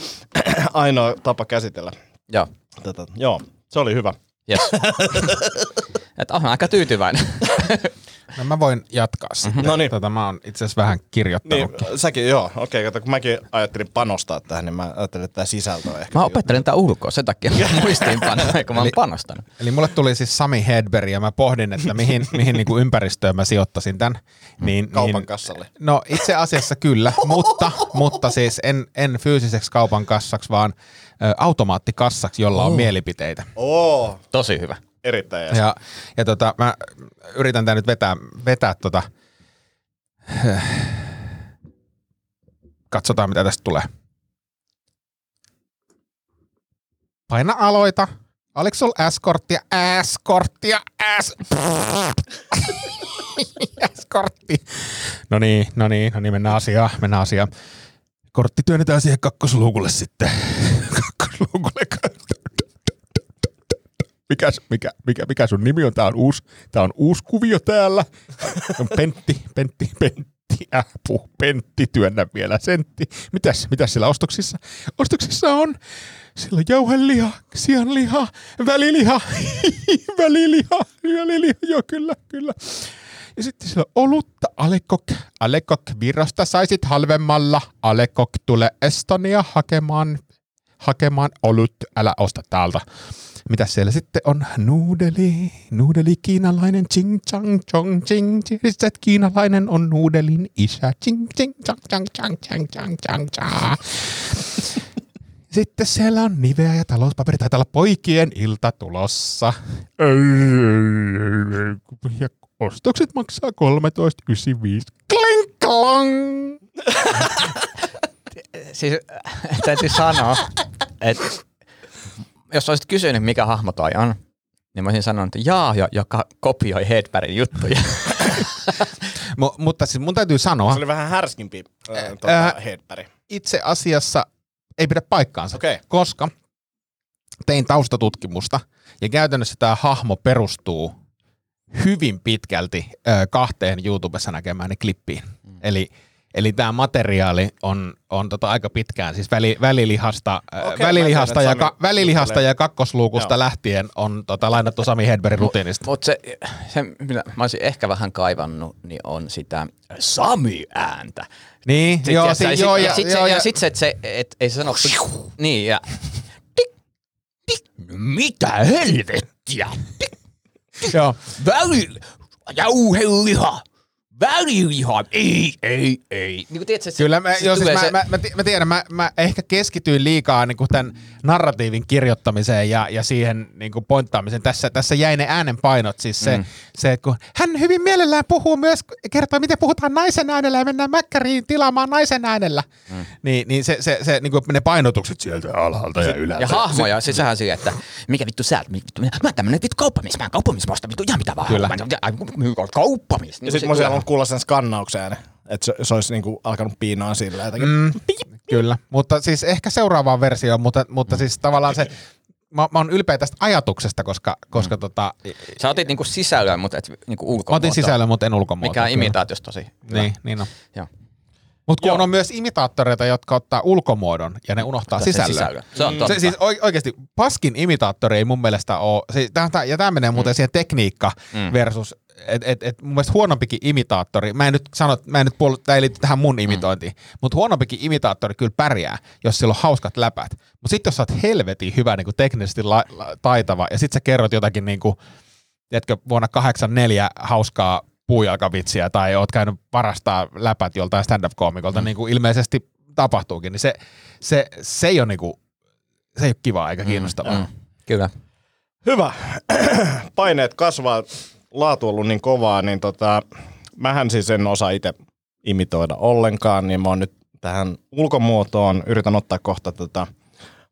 ainoa tapa käsitellä. Joo. Tätä. Joo, se oli hyvä. Yes. [laughs] Että on aika tyytyväinen. [laughs] No mä voin jatkaa sitten. No niin. Tota, mä oon itse asiassa vähän kirjoittanut. Niin, säkin, joo. Okei, okay, kun mäkin ajattelin panostaa tähän, niin mä ajattelin, että tämä sisältö on ehkä. Mä opettelen tää ulkoa, sen takia [laughs] muistiinpanoja, kun mä oon Eli- panostanut. Eli mulle tuli siis Sami Hedberg ja mä pohdin, että mihin, [laughs] mihin niinku ympäristöön mä sijoittaisin tämän. Niin, Kaupan niin, kassalle. No itse asiassa kyllä, mutta, mutta siis en, en fyysiseksi kaupan kassaksi, vaan ö, automaattikassaksi, jolla on mielipiteitä. Oo, Tosi hyvä. Erittäin jees. Ja, ja tota, mä yritän tää nyt vetää, vetää tota, katsotaan mitä tästä tulee. Paina aloita. Oliko sulla S-korttia? S-korttia, S. [laughs] S-kortti. No niin, no niin, no niin, mennään asiaan, mennään asiaan. Kortti työnnetään siihen kakkosluukulle sitten. [laughs] kakkosluukulle. Mikä, mikä, mikä, mikä sun nimi on? Tää on uusi, tää on uusi kuvio täällä. Pentti, Pentti, Pentti, äpu, Pentti, työnnä vielä sentti. Mitäs, mitäs siellä ostoksissa? Ostoksissa on, siellä on jauheliha, sianliha, väliliha, [laughs] väliliha, väliliha, joo kyllä, kyllä. Ja sitten siellä on olutta, Alekok, Alekok, Virosta saisit halvemmalla, Alekok tule Estonia hakemaan, hakemaan olut, älä osta täältä. Mitä siellä sitten on? Nuudeli, nuudeli kiinalainen, ching chang chong ching, ching, kiinalainen on nuudelin isä, ching ching chang chang chang chang chang chang. [laughs] Sitten siellä on niveä ja talouspaperi. Taitaa olla poikien ilta tulossa. Ja ostokset maksaa 13,95. Kling klong! Siis täytyy sanoa, että jos olisit kysynyt, mikä hahmo toi on, niin mä olisin sanonut, että jaa, jo- joka kopioi Hedbergin juttuja. [laughs] Mu- mutta siis mun täytyy sanoa, Se oli vähän härskimpi äh, Äh, tota, Hedberg. itse asiassa ei pidä paikkaansa, Okei. koska tein taustatutkimusta ja käytännössä tämä hahmo perustuu hyvin pitkälti ö, kahteen YouTubessa näkemään klippiin. Mm. Eli Eli tämä materiaali on, on tota aika pitkään, siis väli, välilihasta, Okei, okay, välilihasta, ja, ka, välilihasta ja kakkosluukusta Joo. lähtien on tota, lainattu Sami Hedbergin rutiinista. Mutta se, se, mitä mä olisin ehkä vähän kaivannut, niin on sitä Sami-ääntä. Niin, Sit, joo, ja, si, ja, joo, ja, ja, sit, joo, se, ja, ja sit se, että se et, ei se sano niin ja tik, tik, mitä helvettiä? joo. Väli, jauheliha, väliliha, ei, ei, ei. Niin kuin tiedätkö, se, Kyllä, mä, se joo, siis mä, se- mä, mä, mä tiedän, mä, mä ehkä keskityin liikaa niin tämän narratiivin kirjoittamiseen ja, ja siihen niin kuin pointtaamiseen. Tässä, tässä jäi ne äänenpainot, siis se, mm. se, että kun hän hyvin mielellään puhuu myös, kertoo miten puhutaan naisen äänellä ja mennään mäkkäriin tilaamaan naisen äänellä. Mm. Niin, niin se, se, se niin kuin ne painotukset sieltä alhaalta ja ylhäältä. Ja hahmoja, siis sehän siihen, että mikä vittu sä, vittu, mä oon tämmönen vittu kauppamies, mä oon kauppamies, mä vittu ihan mitä vaan. Kyllä. Mä, kauppamies. Ja Niin sit se- mä kyllä. Kuulla sen skannauksen. Että se, se olisi niinku alkanut piinaa sillä jotenkin. Mm, kyllä, mutta siis ehkä seuraavaan versioon, mutta, mutta siis tavallaan se, mä, mä oon ylpeä tästä ajatuksesta, koska, koska mm. tota, Sä otit niinku sisällön, mutta et niinku mä ulkomuotoa. otin sisällön, mutta en ulkomuotoa. Mikä on imitaatiossa tosi hyvä. Niin, niin on. Joo. Mutta kun Joo. on myös imitaattoreita, jotka ottaa ulkomuodon ja ne unohtaa Sen sisällön. sisällön. Se on totta. Se, siis oike- oikeasti paskin imitaattori ei mun mielestä ole, tää, tää, ja tämä menee muuten siihen tekniikka Mm. versus, että et, et mun mielestä huonompikin imitaattori, mä en nyt sano, mä en nyt puolu, tää ei liity tähän mun imitointiin, mm. mutta huonompikin imitaattori kyllä pärjää, jos sillä on hauskat läpät. Mutta sitten jos sä oot helvetin hyvä niin teknisesti la, la, taitava, ja sitten sä kerrot jotakin niin kuin, tiedätkö, vuonna 84 hauskaa puujalkavitsiä, tai oot käynyt varastaa läpät joltain stand-up-koomikolta, mm. niin kuin ilmeisesti tapahtuukin, niin se, se, se ei ole niin kuin, se ei ole kivaa eikä kiinnostavaa. Mm. Kyllä. Hyvä. [clears throat] Paineet kasvaa, laatu on ollut niin kovaa, niin tota, mähän siis en osaa itse imitoida ollenkaan, niin mä oon nyt tähän ulkomuotoon, yritän ottaa kohta tota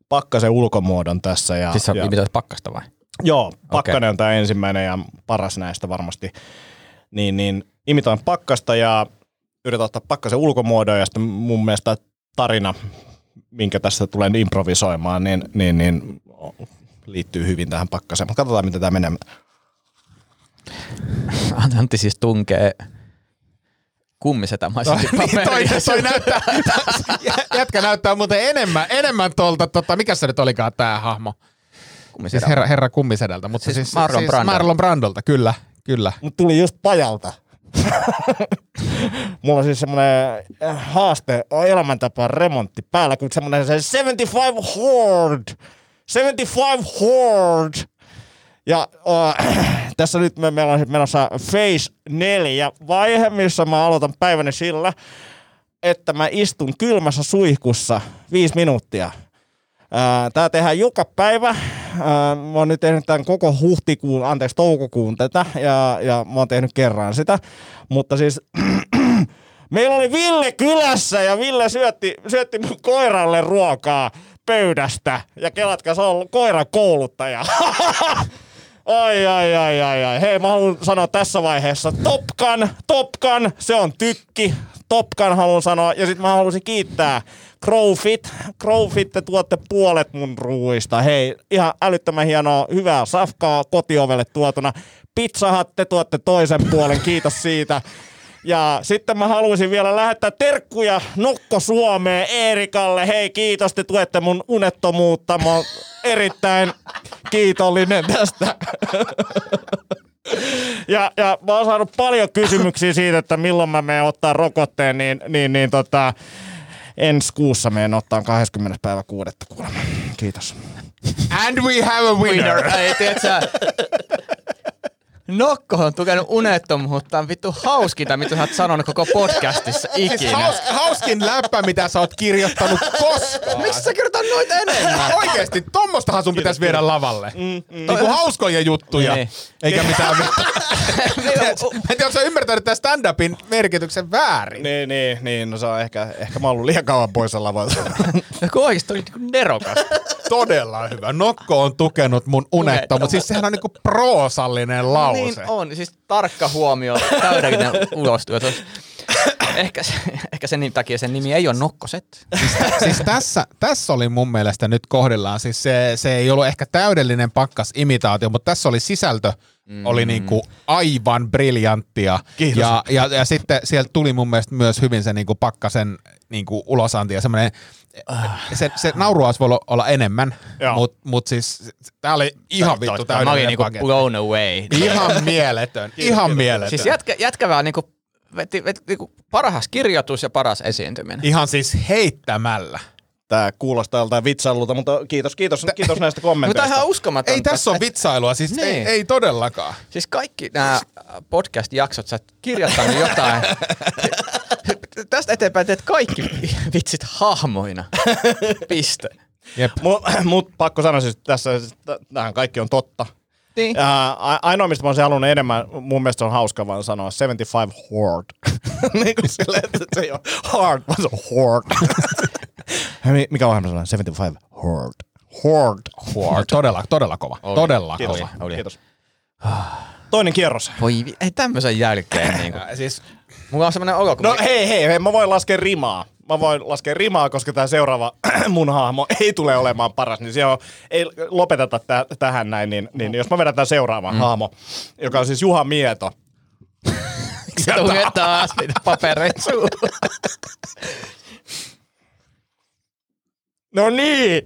pakkasen ulkomuodon tässä. Ja, Siis sä ja, imitoit pakkasta vai? Joo, pakkanen on tämä ensimmäinen ja paras näistä varmasti. Niin, niin imitoin pakkasta ja yritän ottaa pakkasen ulkomuodon ja sitten mun mielestä tarina, minkä tässä tulen improvisoimaan, niin, niin, niin liittyy hyvin tähän pakkaseen. Mutta katsotaan, miten tämä menee. Antti siis tunkee kummisetämaisesti niin, toi, paperia. toi näyttää, [laughs] jätkä näyttää muuten enemmän, enemmän tuolta, tota, mikä se nyt olikaan tämä hahmo? kummisedältä. Siis herra, herra kummisedältä, mutta Siis siis, Marlon siis Brando. Marlon Brandolta, kyllä, kyllä. Mut tuli just pajalta. [laughs] Mulla on siis semmonen äh, haaste, elämäntapa remontti päällä, kun semmonen se 75 Horde. 75 Horde. Ja äh, [clears throat] tässä nyt me, meillä on menossa Phase 4 vaihe, missä mä aloitan päiväni sillä, että mä istun kylmässä suihkussa viisi minuuttia. Tää tehdään joka päivä. Mä oon nyt tehnyt tämän koko huhtikuun, anteeksi toukokuun tätä ja, ja mä oon tehnyt kerran sitä. Mutta siis [clears throat] meillä oli Ville kylässä ja Ville syötti, syötti mun koiralle ruokaa pöydästä. Ja kelatkaa, se on koiran kouluttaja. [laughs] Ai, ai, ai, ai, ai. Hei, mä haluan sanoa tässä vaiheessa Topkan, Topkan, se on tykki. Topkan haluan sanoa. Ja sitten mä haluaisin kiittää Crowfit. Crowfit, te tuotte puolet mun ruuista. Hei, ihan älyttömän hienoa, hyvää safkaa kotiovelle tuotuna. Pizza Hut, te tuotte toisen puolen, kiitos siitä. Ja sitten mä haluaisin vielä lähettää terkkuja Nokko Suomeen Eerikalle. Hei, kiitos, te tuette mun unettomuutta. Mä oon erittäin kiitollinen tästä. Ja, ja mä oon saanut paljon kysymyksiä siitä, että milloin mä menen ottaa rokotteen, niin, niin, niin tota, ensi kuussa menen ottaa 20. päivä kuudetta kuulemma. Kiitos. And we have a winner. Ei, tiedätkö, Nokko on tukenut unettomuutta. On vittu hauskinta, mitä sä oot sanonut koko podcastissa Siis ikinä. haus, hauskin läppä, mitä sä oot kirjoittanut koskaan. Miksi sä kirjoitat noita enemmän? Oikeesti, tommostahan sun pitäisi viedä lavalle. Mm, mm. Niinku hauskoja juttuja, Niin. eikä mitään vittu. [laughs] Mä en tiedä, sä ymmärtänyt tämän stand-upin merkityksen väärin. Niin, niin, niin, no se on ehkä, ehkä mä oon ollut liian kauan poissa lavalta. [laughs] Kun oikeesti oli niinku nerokas. Todella hyvä. Nokko on tukenut mun unetta, mutta siis sehän on niinku proosallinen lause. Niin on, siis tarkka huomio, [laughs] täydellinen ulostuotos. Ehkä, se, ehkä sen takia sen nimi ei ole Nokkoset. siis tässä, tässä oli mun mielestä nyt kohdillaan, siis se, se ei ollut ehkä täydellinen pakkas imitaatio, mutta tässä oli sisältö, mm. oli niinku aivan briljanttia. Kiitos. Ja, ja, ja sitten sieltä tuli mun mielestä myös hyvin se niinku pakkasen niinku ulosanti ja semmoinen, se, se nauru olisi voinut olla enemmän, mutta mut siis tää oli ihan vittu Mä olin täydellinen niinku blown away. Ihan mieletön, ihan mieletön. Siis jätkä, jätkä vaan niinku, veti, veti, niinku paras kirjoitus ja paras esiintyminen. Ihan siis heittämällä. Tää kuulostaa joltain vitsailulta, mutta kiitos, kiitos, kiitos näistä [laughs] Mutta on kommenteista. ihan uskomatonta. Ei tässä ole vitsailua, siis Niin. ei, ei todellakaan. Siis kaikki nämä podcast-jaksot, sä oot kirjoittanut jotain. [laughs] Tästä eteenpäin teet kaikki [laughs] vitsit hahmoina. Piste. Jep. Mut, mut pakko sanoa siis tässä, tämähän kaikki on totta. Niin. Ja ainoa, mistä mä olisin halunnut enemmän, mun mielestä se on hauska vaan sanoa 75 horde. [laughs] niin kuin silleen, että se ei ole hard, vaan se on horde. [laughs] Mi- Mikä ohjelma on? 75 horde. Horde. Horde. Todella, todella kova. Todella Kiitos. kova. Oli. Kiitos. Toinen kierros. Voi, ei tämmöisen jälkeen. Niinku. Ja Siis Mulla on semmoinen olo, kun No mä- hei, hei, hei, mä voin laskea rimaa. Mä voin laskea rimaa, koska tämä seuraava [clears throat] mun hahmo [laughs] ei tule olemaan paras, niin se on, ei lopeteta tä, tähän näin, niin, niin jos mä vedän tämän seuraavan mm. hahmo, joka on siis Juha Mieto. [laughs] Tunge taas niitä papereita suuhun. No niin!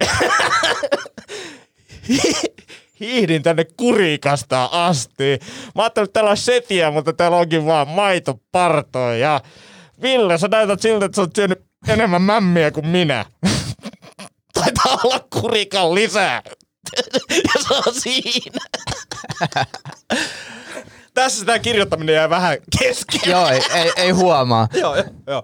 [laughs] Hiihdin tänne kurikasta asti. Mä ajattelin, että täällä on setiä, mutta täällä onkin vaan maitopartoja. Ja Ville, sä näytät siltä, että sä oot syönyt enemmän mämmiä kuin minä. [laughs] Taitaa olla kurikan lisää. [laughs] ja se on siinä. [laughs] Tässä tämä kirjoittaminen jäi vähän kesken. Joo, ei, ei, ei huomaa. joo, joo. joo.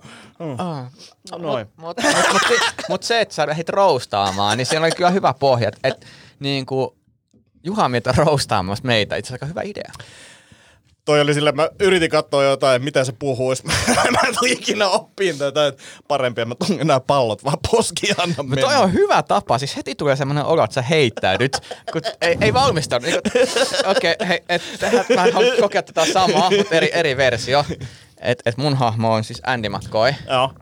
No noin. Mutta mut, mut, mut se, että sä lähdit roustaamaan, niin siinä oli kyllä hyvä pohja. Että et, niin kuin Juha Mieto roustaamassa meitä, itse asiassa aika hyvä idea. toi oli sille, mä yritin katsoa jotain, mitä se puhuisi. [laughs] mä en tule ikinä oppiin tätä, että parempi, että mä tungen nämä pallot vaan poskiin anna mennä. toi on hyvä tapa, siis heti tulee semmoinen olo, että sä heittäydyt, kun ei, ei valmistaudu. Niin Okei, okay, hei, et, mä haluan kokea tätä samaa, mutta eri, eri versio. Et, et mun hahmo on siis Andy McCoy. Joo.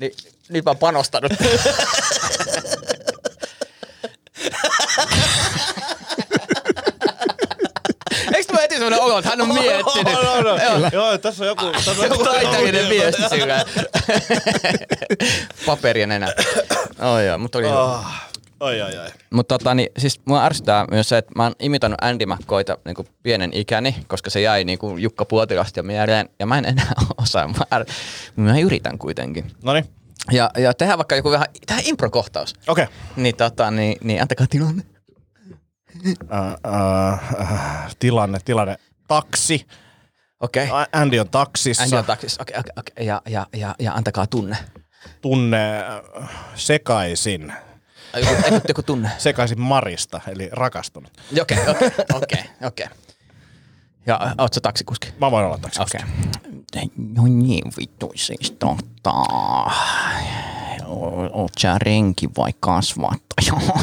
Niin, nyt mä oon panostanut. Eikö tule heti sellainen olo, että hän on miettinyt. No, no, Joo. no. Joo, tässä on joku... Tässä on joku Taiteellinen [laughs] viesti sillä. Paperi ja nenä. Oh, joo, mutta oli. Ah, Oi, oi, oi. Mutta tota, niin, siis mua ärsyttää myös se, että mä oon imitoinut Andy McCoyta niin pienen ikäni, koska se jäi niin kuin Jukka Puotilasta mieleen, ja mä en enää [laughs] osaa. Mä, är, mä yritän kuitenkin. Noniin, Ja, ja tehdään vaikka joku vähän, tähän improkohtaus. okei. Niin, tota, niin, niin antakaa tilanne. Äh, äh, tilanne, tilanne. Taksi. Okei. Okay. Andy on taksissa. Andy on taksissa. Okei, okei, okei. Ja, ja, ja, ja antakaa tunne. Tunne äh, sekaisin. Joku, joku, joku tunne. [laughs] Sekaisin Marista, eli rakastunut. Okei, okei, okei, okei. Ja oot sä taksikuski? Mä voin olla taksikuski. Okei. Okay. No niin, vittu siis tota... Oot sä renki vai kasvattaja? [laughs]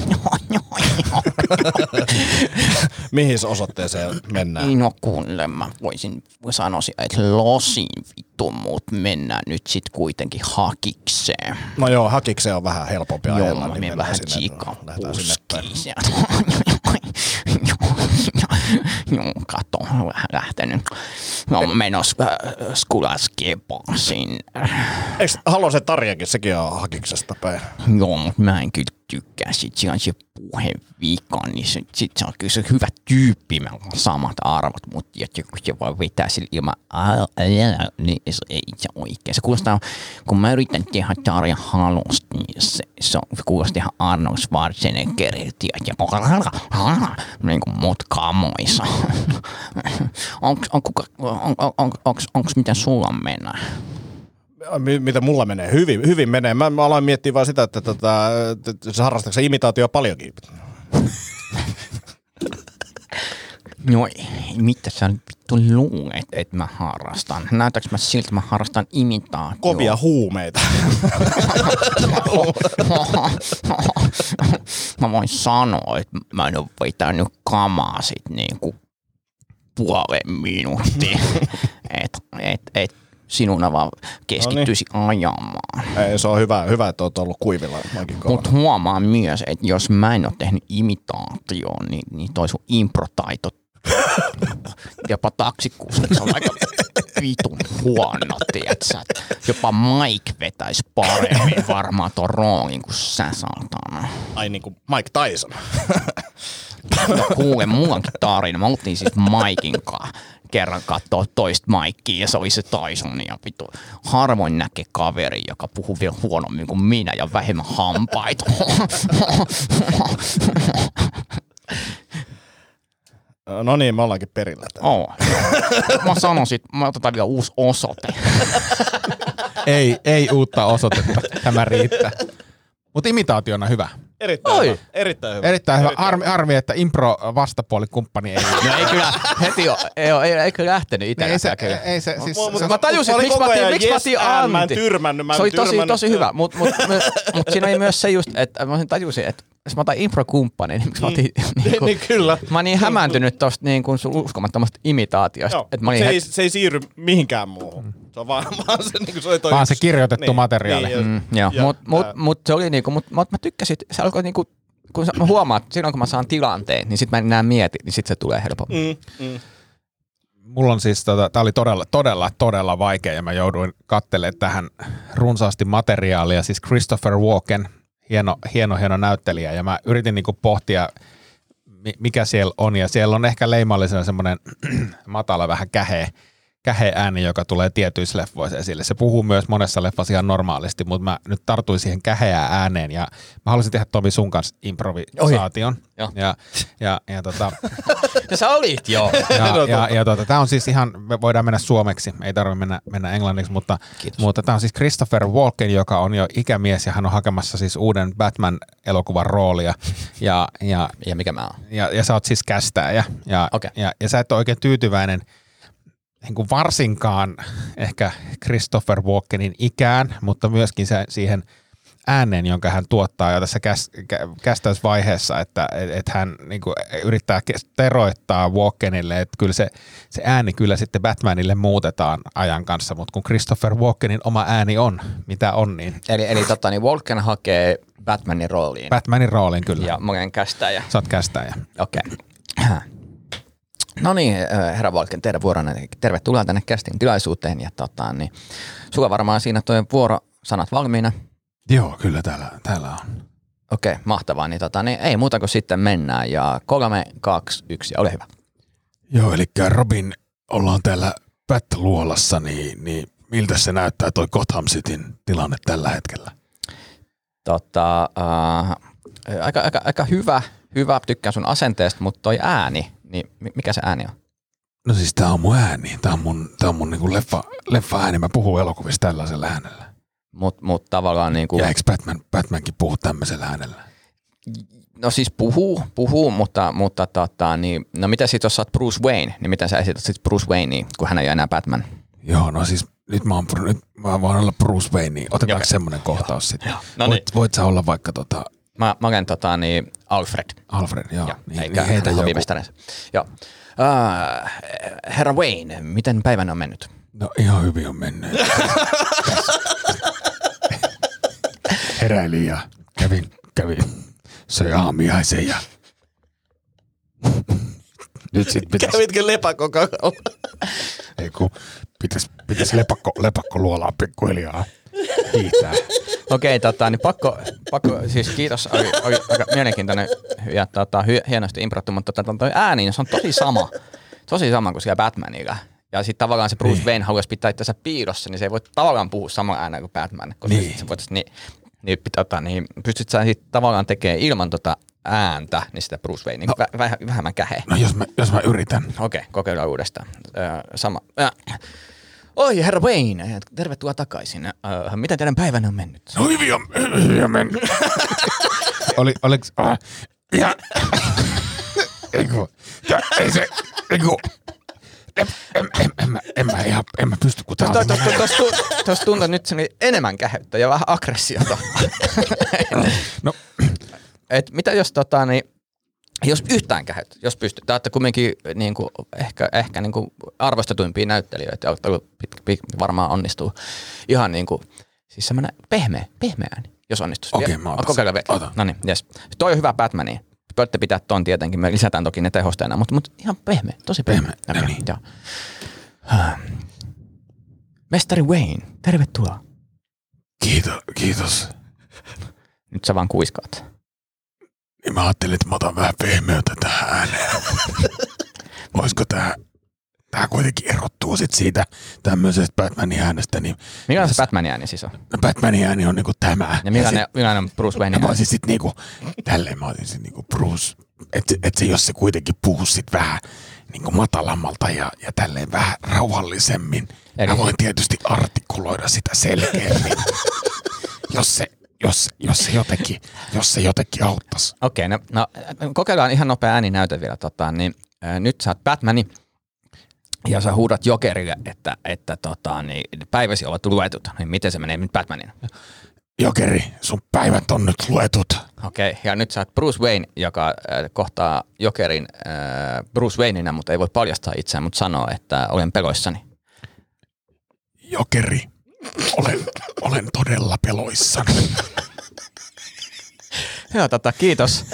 Mihin osoitteeseen mennään? no kuule, mä voisin sanoisin, että losin vittu, mut mennään nyt sit kuitenkin hakikseen. No joo, hakikseen on vähän helpompi Joo, ajella. mä niin vähän sinne, lähdetään sinne päin. [laughs] [laughs] Joo, kato, vähän lähtenyt. Mä menossa äh, skulaskepasiin. Eikö se Tarjakin, sekin on hakiksesta päin. Joo, mutta mä en kyllä tykkää sit se on se puheen vika, niin se, sit se on kyllä se hyvä tyyppi, meillä on samat arvot, mutta joku se voi vetää sillä ilman, niin se ei se oikein. Se kuulostaa, kun mä yritän tehdä Tarja Halosta, niin se, se, on, se kuulostaa ihan Arnold Schwarzeneggeriltä ja [laughs] niin kuin mut kamoissa. [laughs] onks, on, kuka, on, on, on, onks, onks miten sulla mennä? Mi- Mitä mulla menee? Hyvin, hyvin menee. Mä, mä aloin miettiä vaan sitä, että tota, harrastatko sä imitaatio paljonkin? [laughs] No mitä sä vittu luulet, että mä harrastan? Näytäks mä siltä, että mä harrastan imitaatio? Kovia huumeita. [laughs] mä voin sanoa, että mä en oo vetänyt kamaa sit niinku puolen minuuttia. [laughs] et, et, et sinun vaan keskittyisi ajamaan. Ei, se on hyvä, hyvä että oot ollut kuivilla. Mutta huomaa myös, että jos mä en ole tehnyt imitaatioon, niin, niin toi sun improtaito [laughs] jopa taksikuskissa on aika vitun huono, tietsä. Jopa Mike vetäisi paremmin varmaan ton roolin kuin sä saatana. Ai niinku Mike Tyson. No kuule, mulla onkin tarina. Mä oltiin siis Mikein kanssa kerran katsoa toista Mikea ja se oli se Tyson ja vittu harvoin näkee kaveri, joka puhuu vielä huonommin kuin minä ja vähemmän hampaita. No niin, me ollaankin perillä. Oh. Mä sanoisin, että mä otetaan vielä uusi osoite. Ei, ei uutta osoitetta. Tämä riittää. Mutta imitaationa hyvä. Erittäin Oi. hyvä. Erittäin hyvä. Erittäin hyvä. Armi, armi että impro vastapuolikumppani ei. [laughs] No ei kyllä, heti jo, ei, ei, ei kyllä lähtenyt ei itse. se, ei se, siis, Mä- se, Mä tajusin, että miksi mä otin, miksi mä otin Yes, mä en Antti. tyrmännyt, mä en se oli tosi, tyrmännyt. tosi hyvä, mutta mut, mut, mut siinä oli myös se just, että mä tajusin, että jos mä otan impro-kumppanin, niin miksi mä otin... [laughs] niin, kuin, [laughs] niin kyllä. Mä oon niin hämääntynyt tosta niin kuin sun uskomattomasta imitaatiosta, Joo, että mä se, ei, se ei siirry mihinkään muuhun. Se on vaan, [laughs] vaan se, niin kuin se, oli toi Vaan se kirjoitettu materiaali. Niin, mm, joo, ja mut, mut, mut, se oli niinku, mut, mut mä tykkäsin, se alkoi niinku, kun sä- mä huomaan, että silloin kun mä saan tilanteen, niin sit mä en enää mieti, niin sit se tulee helpommin. Mm, mm. mulla on siis, tota, tää oli todella, todella, todella vaikea ja mä jouduin kattelemaan tähän runsaasti materiaalia. Siis Christopher Walken, hieno, hieno, hieno näyttelijä. Ja mä yritin niinku pohtia, mi- mikä siellä on. Ja siellä on ehkä leimallisena semmoinen [clears throat] matala vähän käheä, käheä ääni, joka tulee tietyissä leffoissa esille. Se puhuu myös monessa leffassa ihan normaalisti, mutta mä nyt tartuin siihen käheään ääneen ja mä halusin tehdä Tomi sun kanssa improvisaation. Joo. Ja, ja, ja tota, [laughs] Ja sä olit joo. ja, ja, [laughs] ja tota, tämä on siis ihan, me voidaan mennä suomeksi, ei tarvitse mennä, mennä englanniksi, mutta, Kiitos. mutta tämä on siis Christopher Walken, joka on jo ikämies ja hän on hakemassa siis uuden Batman-elokuvan roolia. Ja, ja, Ja mikä mä oon? ja, ja sä oot siis kästääjä. Ja, Okei. ja, ja sä et ole oikein tyytyväinen niin kuin varsinkaan ehkä Christopher Walkenin ikään, mutta myöskin se, siihen ääneen, jonka hän tuottaa jo tässä käs, kä, kästäysvaiheessa, että et, et hän niin kuin, yrittää teroittaa Walkenille, että kyllä se, se ääni kyllä sitten Batmanille muutetaan ajan kanssa, mutta kun Christopher Walkenin oma ääni on, mitä on, niin Eli, eli tota, niin Walken hakee Batmanin rooliin. Batmanin roolin kyllä. ja mä olen kästäjä. Sä oot kästäjä. Okei. Okay. [clears throat] No niin, äh, herra Valken, teidän vuoronne. Tervetuloa tänne casting tilaisuuteen. Ja tota, niin, sulla varmaan siinä toi vuorosanat valmiina. Joo, kyllä täällä, täällä on. Okei, mahtavaa. Niin, tota, niin ei muuta kuin sitten mennään. Ja kolme, kaksi, yksi ja ole hyvä. Joo, eli Robin, ollaan täällä Bat-luolassa, niin, niin miltä se näyttää toi Gotham Cityn tilanne tällä hetkellä? Tota, äh, aika, aika, aika hyvä, hyvä, tykkään sun asenteesta, mutta toi ääni, niin mi- mikä se ääni on? No siis tää on mun ääni. Tää on mun, tää on mun niinku leffa, leffa ääni. Mä puhun elokuvissa tällaisella äänellä. Mutta mut tavallaan niin kuin, Ja eikö Batman, Batmankin puhu tämmöisellä äänellä? no siis puhuu, puhuu, mutta, mutta tota, niin, no mitä sit jos sä oot Bruce Wayne, niin miten sä esität sit Bruce Wayne, kun hän ei ole enää Batman? Joo, no siis nyt mä, oon, nyt mä voin olla Bruce Wayne, niin otetaanko semmonen kohtaus sitten? No voit, niin. voit sä olla vaikka tota Mä, mä olen tota, niin Alfred. Alfred, joo. Joo, niin, eikä niin heitä joku. Joo. Uh, herra Wayne, miten päivänä on mennyt? No ihan hyvin on mennyt. Heräilin ja kävin, kävin söi aamiaisen ja nyt sit pitäis, Kävitkö lepakon kakalla? ei kun pitäis, pitäis lepakko, lepakko luolaa pikkuhiljaa hiihtää. Okei, tota, niin pakko, pakko, siis kiitos, oli, oli aika mielenkiintoinen ja tota, hy, hienosti improttu, mutta tota, toi ääni, niin se on tosi sama, tosi sama kuin siellä Batmanilla. Ja sitten tavallaan se Bruce Niin. Wayne haluaisi pitää itseänsä piilossa, niin se ei voi tavallaan puhua saman äänellä kuin Batman. Koska Niin. se voitaisiin, niin, niin, tota, niin pystyt sä sit tavallaan tekemään ilman tota ääntä, niin sitä Bruce Wayne, no. vä, väh, vähemmän kähe. No jos mä, jos mä yritän. Okei, kokeillaan uudestaan. Öö, sama. Äh. Oi, herra Wayne, tervetuloa takaisin. Öö, miten teidän päivänne on mennyt? No hyvin on, [clears throat] hyvin on mennyt. [laughs] Oli, oliks, äh, ja, eiku, ja, ei se, eiku, en, en, en, en, mä, en, mä ihan, en mä pysty, kun tää on Tuossa tuntuu nyt sen enemmän käheyttä ja vähän aggressiota. [laughs] No. Et mitä jos tota, niin, jos yhtään käheyttä, jos pystyt. Te olette kumminkin niin kuin, ehkä, ehkä niin kuin arvostetuimpia näyttelijöitä pit, varmaan onnistuu ihan niin kuin, siis semmoinen pehmeä, pehmeä ääni, jos onnistuisi. Okei, Ja- mä otan Kokeillaan sen. vielä. No niin, yes. Toi on hyvä Batmani. Voitte pitää ton tietenkin, me lisätään toki ne tehosteena, mutta, mutta ihan pehmeä, tosi pehmeä. Pehmeä, no Okei, niin. joo. Mestari Wayne, tervetuloa. Kiitos, kiitos. Nyt sä vaan kuiskaat. Niin mä ajattelin, että mä otan vähän pehmeyttä tähän ääneen. [laughs] Olisiko tää, tää kuitenkin erottuu sit siitä tämmöisestä Batmanin äänestä, niin Mikä se Batmanin ääni siis on? Batmanin ääni on niinku tämä. Ja millainen, millainen on Bruce Wayne Ja mä ääni? olisin sit niinku, tälleen mä olisin sit niinku Bruce, että et se jos se kuitenkin puhuu sit vähän niinku matalammalta ja, ja tälleen vähän rauhallisemmin. Eli- Mä voin tietysti artikuloida sitä selkeämmin, [laughs] jos se, jos, jos se jotenkin, jos se jotenkin auttaisi. Okei, no, no kokeillaan ihan nopea ääninäyte vielä. Tota, niin, äh, nyt sä oot Batmani ja sä huudat Jokerille, että, että tota, niin, päiväsi ovat luetut. Niin miten se menee nyt Batmanin? Jokeri, sun päivät on nyt luetut. Okei, ja nyt sä oot Bruce Wayne, joka äh, kohtaa Jokerin äh, Bruce Wayneina, mutta ei voi paljastaa itseään, mutta sanoo, että olen peloissani. Jokeri, olen, olen todella peloissani. Joo, tota, kiitos.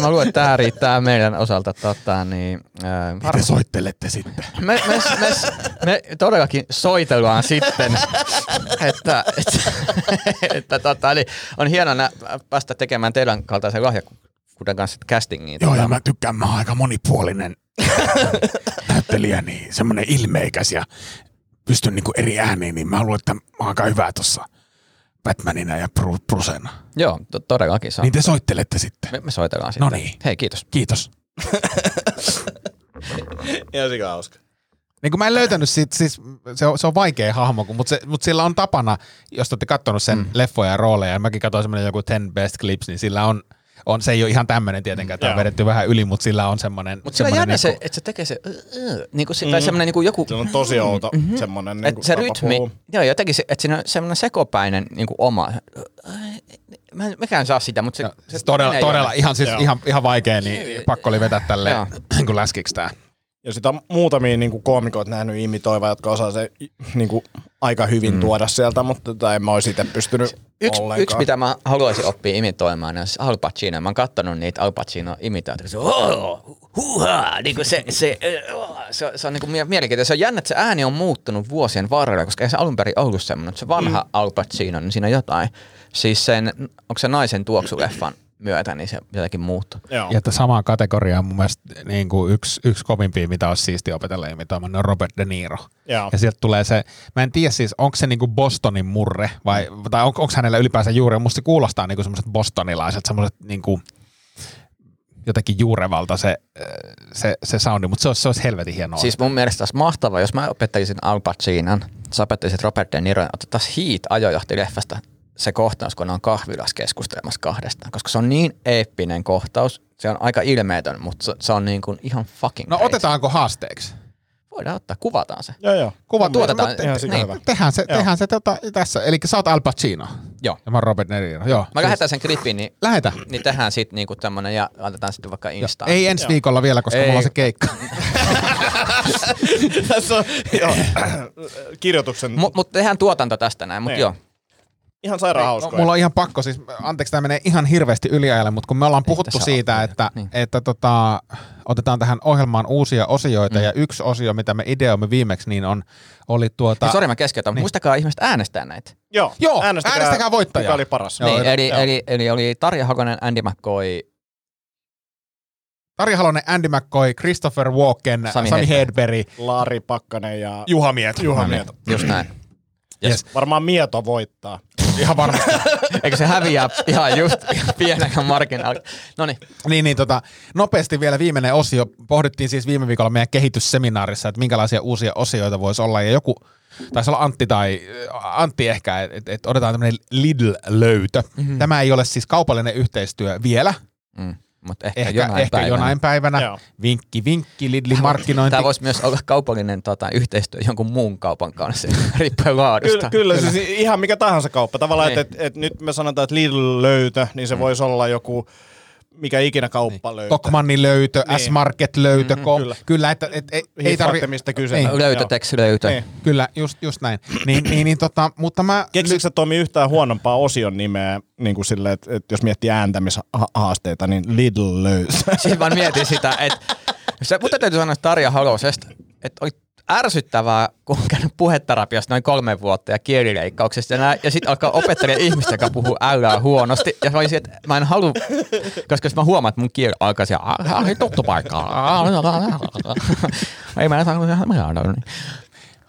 Mä luulen, että tämä riittää meidän osalta. Tota, niin, äh, Te soittelette sitten. me, me, me, me todellakin soitellaan sitten, että, että, että tota, niin on hienoa nä- päästä tekemään teidän kaltaisen lahjakkuuden kanssa castingiin. Joo, Tota, ja mä tykkään, mä oon aika monipuolinen näyttelijä, niin semmoinen ilmeikäs ja pystyn niinku eri ääniin, niin mä luulen, että mä oon aika hyvä tuossa Batmanina ja Bru- Brusena. Joo, to, todellakin se on. Niin te soittelette sitten. Me, me soitellaan sitten. No niin. Hei, kiitos. Kiitos. [laughs] Ihan sika hauska. Niin kuin mä en löytänyt siitä, siis se on, se on vaikea hahmo, kun- mutta se, mut sillä on tapana, jos te olette kattonut sen mm. leffoja ja rooleja, ja mäkin katsoin semmoinen joku 10 best clips, niin sillä on, on se ei ole ihan tämmöinen tietenkään, että on Joo. vedetty vähän yli, mutta sillä on semmoinen. Mutta sillä on jännä se, että se tekee se, uh, uh, niin kuin, mm. tai semmoinen niin kuin joku, Se on tosi outo mm-hmm. semmoinen niin että se rytmi, joo, jotenkin se, että siinä on semmoinen sekopäinen niin kuin oma, mä en mäkään saa sitä, mutta se, Joo, se siis todella, todella ihan, siis ihan, ihan vaikea, niin pakko oli vetää tälle Joo. [clears throat] niin kuin läskiksi tää. Ja sitä on muutamia niin kuin koomikoita nähnyt imitoiva, jotka osaa se niin kuin, aika hyvin mm. tuoda sieltä, mutta tota, en mä olisi itse pystynyt Yksi, ollenkaan. yksi, mitä mä haluaisin oppia imitoimaan, on Al Pacino. Mä oon kattonut niitä Al Pacino imitaatioita. Se, oh, niin kuin se, se, oh, se, se, on niin kuin mie- mielenkiintoista. Se on jännä, että se ääni on muuttunut vuosien varrella, koska ei se alun perin ollut semmoinen. Se vanha mm. Al Pacino, niin siinä on jotain. Siis sen, onko se naisen tuoksuleffan myötä, niin se jotenkin muuttui. Joo. Ja että samaan kategoriaan mun mielestä niin kuin yksi, yksi kovimpia, mitä olisi siisti opetella imitoimaan, on Robert De Niro. Joo. Ja sieltä tulee se, mä en tiedä siis, onko se niinku Bostonin murre vai tai on, onko hänellä ylipäänsä juuri, musta se kuulostaa niinku semmoiset bostonilaiset, semmoiset niinku jotenkin juurevalta se, äh, se, se soundi, mutta se olisi, se olisi helvetin hienoa. Siis mun mielestä olisi mahtavaa, jos mä opettelisin Al Pacinon, sä opettelisit Robert De Niron, otettaisiin Heat ajojohtileffasta se kohtaus, kun ne on kahvilassa keskustelemassa kahdestaan, koska se on niin eeppinen kohtaus, se on aika ilmeetön, mutta se, se on niin kuin ihan fucking no crazy. otetaanko haasteeksi? Voidaan ottaa, kuvataan se. Joo, joo. Kuvat Tuotetaan- te, ihan niin, hyvä. tehdään se, Joo. tehdään se tota, tässä. Eli sä oot Al Pacino Joo. ja mä oon Robert De Niro. Joo. Mä lähetän sen klipin, niin, Lähetä. niin tehdään sitten niinku tämmönen ja laitetaan sitten vaikka Instaan. Ei ensi viikolla vielä, koska Ei. mulla on se keikka. [laughs] Tässä on joo, kirjoituksen Mutta mut tehdään tuotanto tästä näin, mutta Niin. joo. Ihan sairaan No, hauskoja. mulla on ihan pakko, siis anteeksi tämä menee ihan hirveästi yliajalle, mutta kun me ollaan puhuttu tässä siitä, ole. että, Niin. että tota, otetaan tähän ohjelmaan uusia osioita mm. ja yksi osio, mitä me ideoimme viimeksi, niin on, oli tuota... Sori mä keskeytän, Niin. muistakaa ihmiset äänestää näitä. Joo, Joo, äänestäkää voittajaa. Mikä oli paras. Joo, niin, joo, eli, eli, eli, oli Tarja Hakonen, Andy McCoy, Tari Halonen, Andy McCoy, Christopher Walken, Sami, Sami Hedberg. Laari Pakkanen ja Juha Mieto. Juha No. Mieto. just näin. Yes. Varmaan Mieto voittaa. Ihan varmasti. Eikö se häviää ihan just pienellä marginaalilla? No niin, niin, niin tota, nopeasti vielä viimeinen osio. Pohdittiin siis viime viikolla meidän kehitysseminaarissa, että minkälaisia uusia osioita voisi olla. Ja joku, taisi olla Antti tai äh, Antti ehkä, että et, et otetaan tämmöinen Lidl-löytö. Mm-hmm. Tämä ei ole siis kaupallinen yhteistyö vielä. mm, mutta ehkä, Ehkä, jonain ehkä päivänä. jonain päivänä. Joo. Vinkki, vinkki, Lidlin markkinointi. Tämä voisi myös olla kaupallinen tota, yhteistyö jonkun muun kaupan kanssa, [laughs] riippuen laadusta. Kyllä, kyllä, siis ihan mikä tahansa kauppa. Tavallaan, Niin. että et, et nyt me sanotaan, että Lidl-löytö, niin se voisi olla joku mikä ikinä kauppa löytää. Tokmannin löytö, Niin. S-Market löytö, mm-hmm, kyllä. kyllä. kyllä, että et, et, ei Hiffaatte, tarvi, mistä kyse. Ei. Joo. Löytöteksi löytö. Niin. kyllä, just, just näin. Niin, niin, niin tota, mutta mä... Keksitkö sä Tomi yhtään huonompaa osion nimeä, niin kuin sille, että, että jos miettii ääntämishaasteita, niin Lidl löytö. Siis mä mietin sitä, että [laughs] se, mutta täytyy sanoa että Tarja Halosesta, että oli ärsyttävää, kun on käynyt puheterapiasta noin kolme vuotta ja kielileikkauksesta ja, ja sitten alkaa opettelemaan ihmistä, joka puhuu ällää huonosti. Ja mä olisin, että mä en halua, koska jos mä huomaan, että mun kieli alkaa siellä, "Ah, ei tuttu paikkaa. Ei mä saa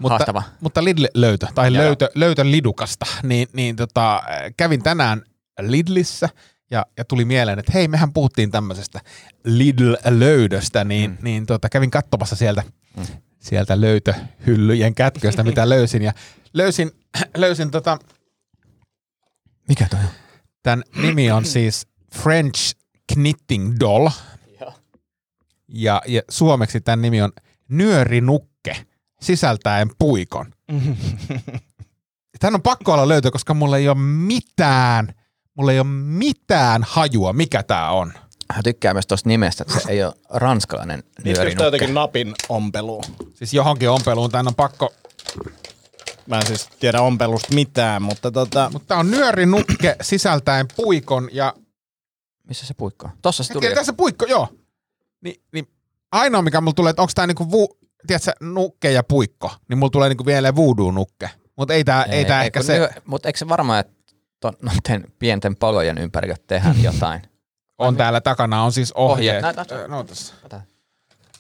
mutta, Haastava. mutta Lidl-löytö, tai Joo. löytö, löytö Lidukasta, niin, niin tota, kävin tänään Lidlissä ja, ja tuli mieleen, että hei, mehän puhuttiin tämmöisestä Lidl-löydöstä, niin, mm. niin tota, kävin katsomassa sieltä, mm. Sieltä löytöhyllyjen kätköistä, mitä löysin, ja löysin, [clears throat] löysin tota, Mikä toi on? tämän nimi on siis French Knitting Doll, ja, ja suomeksi tämän nimi on Nyörinukke, sisältäen puikon. [laughs] Tän on pakko olla löytö, koska mulla ei ole mitään, mulla ei ole mitään hajua, mikä tää on. Hän tykkää myös tuosta nimestä, että se ei ole ranskalainen tämä nyörinukke. jotenkin napin ompeluun? Siis johonkin ompeluun tän on pakko, Mä en siis tiedä ompelusta mitään, mutta tota, mutta tää on nyörinukke sisältäen puikon ja Missä se puikko on? Tossa se tuli. Tuli. tässä puikko, joo. Ni, niin ainoa mikä mulla tulee, että onko tää niinku vu, tiedätkö, nukke ja puikko, niin mulla tulee niinku vielä voodoo-nukke. Mutta ei tää, ei, ei tää ehkä se, Mutta eikö se varmaan, että ton, noiden pienten palojen ympärillä tehdään [laughs] jotain? On täällä takana, on siis ohjeet. Ohjeet. No tossa. Ota.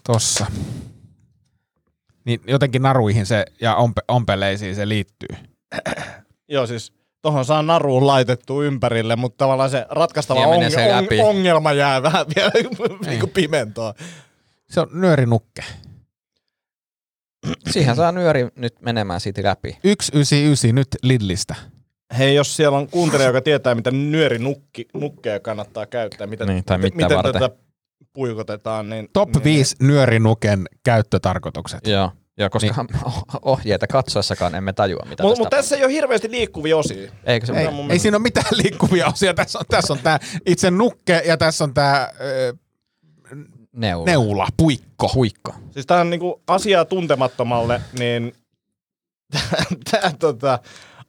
Tossa. Niin jotenkin naruihin se ja ompe, ompeleisiin se liittyy. joo siis tohon saa naruun laitettu ympärille, mutta tavallaan se ratkaistava läpi. on- ongelma jää vähän vielä [laughs] niin kuin pimentoon. Se on nyörinukke. Siihen saa nyöri nyt menemään siitä läpi. 199 nyt Lidlistä. Hei, jos siellä on kuuntelija, joka tietää, mitä nyörinukki, nukkeja kannattaa käyttää, miten, Niin, tai mitä miten varten. tätä puikotetaan, niin... Top niin, 5 nyörinuken käyttötarkoitukset. Joo. Joo, koska niin. [laughs] ohjeita katsoessakaan emme tajua, mitä Mutta tässä mut tässä ei ole hirveästi liikkuvia osia. Eikö se Ei, ei mielestä- siinä ole mitään liikkuvia osia. Tässä on, tässä on tämä itse nukke ja tässä on tämä Neula. Neula, puikko. Huikko. Siis tää on niinku asiaa tuntemattomalle, niin [laughs] tää tota,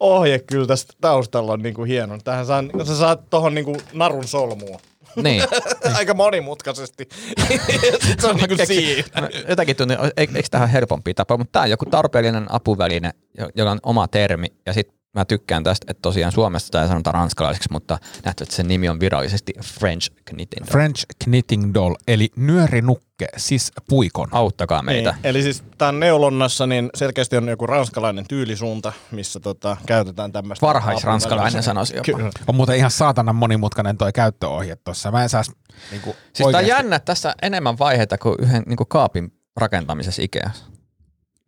ohje kyllä tästä taustalla on niinku hieno. Tähän saa, sä saat tohon niinku narun solmuun. Niin. [laughs] Aika monimutkaisesti. [laughs] Sit se on niinku siinä. Mä Jotenkin tunnin, eikö tähän helpompi tapa, mutta tämä on joku tarpeellinen apuväline, jo- jolla on oma termi. Ja sitten mä tykkään tästä, että tosiaan Suomessa tämä ei sanota ranskalaiseksi, mutta nähty, että sen nimi on virallisesti French Knitting. Doll. French Knitting Doll, eli nyörinukke, siis puikon. Auttakaa meitä. Niin, eli siis tämän neulonnassa niin selkeästi on joku ranskalainen tyylisuunta, missä tota, käytetään tämmöistä. Varhaisranskalainen sanoisi jopa. Kyllä. On muuten ihan saatanan monimutkainen toi käyttöohje tuossa. Mä en saa niinku Siis tämä on oikeasti- jännä, että tässä enemmän vaiheita kuin yhden niin kuin kaapin rakentamisessa Ikeassa.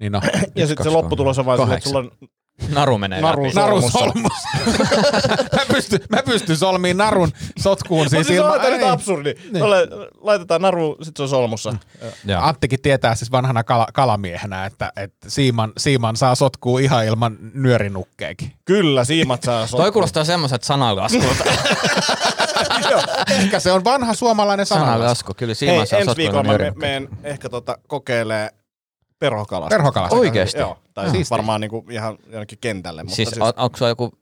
Niin no. Ja sitten se lopputulos on vaan silleen, että sulla on Naru menee Naru läpi. Solmussa. solmus. [laughs] mä, pystyn, mä pystyn solmiin narun sotkuun. Siis Siis ilman, on nyt absurdi. Tolle, laitetaan naru, sit se on solmussa. Joo. Anttikin tietää siis vanhana kala, kalamiehenä, että, että siiman, siiman saa sotkuu ihan ilman nyörinukkeekin. Kyllä, siimat saa Toi kuulostaa semmoiset sanalaskulta. [laughs] Ehkä se on vanha suomalainen sanalasku. Sanalasku, kyllä Hei, siinä saa ensi viikolla mä me- menen ehkä tota, kokeilee perhokalasta. Perhokalasta. Oikeesti? Joo, tai siis varmaan niinku ihan jonnekin kentälle. Mutta Siis, siis, on, onko sulla joku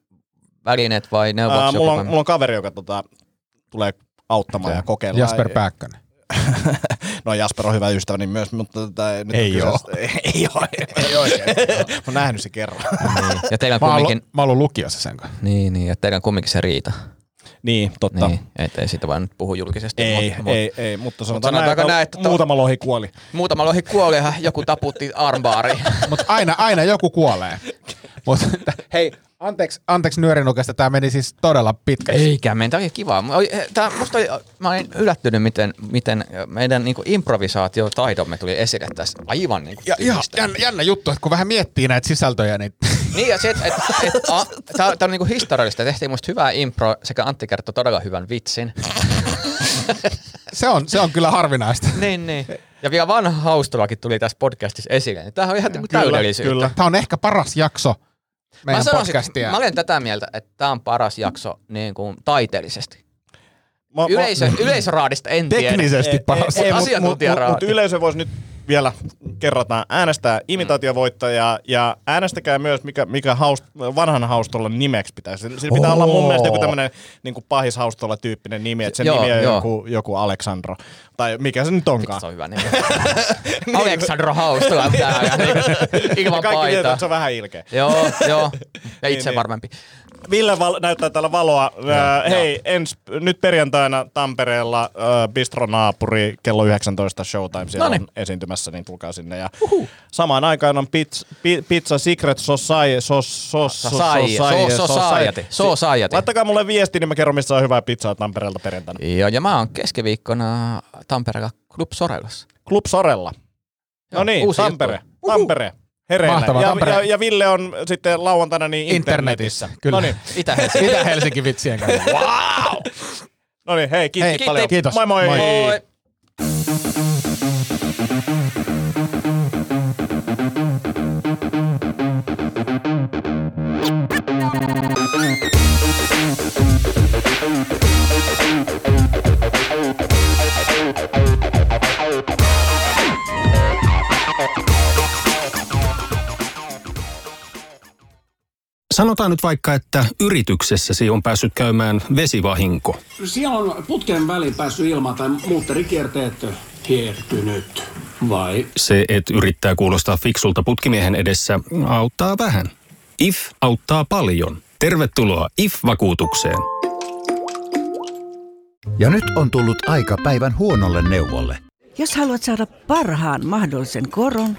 välineet vai neuvoksi? ää, joku mulla, on, mulla on kaveri, joka tota, tulee auttamaan ja kokeillaan. Jasper Ja- Pääkkönen. [laughs] No Jasper on hyvä ystäväni myös, mutta tota, nyt Ei kyseessä- [laughs] Ei ole. Ei oikein. [laughs] Mä oon nähnyt se kerran. Niin. Ja teillä on kumminkin, mä oon ollut lukiossa sen kanssa. niin, niin, ja teillä on kumminkin se riita. Niin, totta. Niin, et ei siitä vaan nyt puhu julkisesti. Ei, mutta, ei, ei, mutta sanotaan sanotaanko näin, näin, että että to- muutama lohi kuoli. Muutama lohi kuoli ja joku taputti armbaariin. [laughs] Mutta aina, aina joku kuolee. [laughs] Mut, hei, anteeksi, anteeksi nyörinukesta, tämä meni siis todella pitkä. Eikä, meidän tämä oli kiva. Oli- tää, musta oli, mä olin yllättynyt, miten, miten meidän niin improvisaatiotaidomme tuli esille tässä aivan niin kuin Ja, ja, jännä, jännä juttu, että kun vähän miettii näitä sisältöjä, niin [laughs] Niin ja se, että et, et, tää on niinku historiallista. Tehtiin musta hyvää impro sekä Antti kertoi todella hyvän vitsin. [laughs] se on, se on kyllä harvinaista. [laughs] niin, niin. Ja vielä vanha haustolakin tuli tässä podcastissa esille. Niin Tämähän on ihan niinku Kyllä, täydellisyyttä. kyllä. Tämä on ehkä paras jakso meidän Mä, sanoisin, podcastia. mä olen tätä mieltä, että tämä on paras jakso niin kuin taiteellisesti. Mä, Yleisö, yleisöraadista en tiedä. Teknisesti paras. ei, mut- mut-. Mutta yleisö voisi nyt vielä kerrataan äänestää imitaatiovoittajaa ja äänestäkää myös, mikä, mikä haust, vanhan haustolla nimeksi pitäisi. Sillä pitää olla mun mielestä joku tämmöinen niin pahis haustolla tyyppinen nimi, että sen Joo, nimi on joo. joku, joku Aleksandro. Tai mikä se nyt onkaan. Se on hyvä nimi. [laughs] Aleksandro Haustola täällä, niin [laughs] ilman Kaikki tietää, että se on vähän ilkeä. Joo, joo. [laughs] Ja itse Niin, niin. Ville val- näyttää täällä valoa. Ää, hei, ens, nyt perjantaina Tampereella äh, Bistronaapuri kello 19 Showtime siellä Noniin. on esiintymässä, niin tulkaa sinne. Ja samaan aikaan on pizza, pi, pizza Secret Society. Sos, sos, sos, Society. So- Society. Society. Laittakaa mulle viesti, niin mä kerron, missä on hyvää pizzaa Tampereelta perjantaina. Joo, ja mä oon keskiviikkona Tampereella Club Sorellassa. Club Sorella. No niin, Tampere. Tampere. Hereillä. Mahtavaa, ja, Tampere. ja, ja, Ville on sitten lauantaina niin internetissä. Internetissä, kyllä. No niin, [laughs] Itä-Helsinki. Itä-Helsinki vitsien kanssa. [laughs] no niin, hei, kiitos Hei, paljon. kiitos. Moi moi. Moi. Moi. Sanotaan nyt vaikka, että yrityksessäsi on päässyt käymään vesivahinko. Siellä on putken väliin päässyt ilmaan tai muutterikierteet hiertynyt. Vai? Se, että yrittää kuulostaa fiksulta putkimiehen edessä, auttaa vähän. IF auttaa paljon. Tervetuloa IF-vakuutukseen. Ja nyt on tullut aika päivän huonolle neuvolle. Jos haluat saada parhaan mahdollisen koron,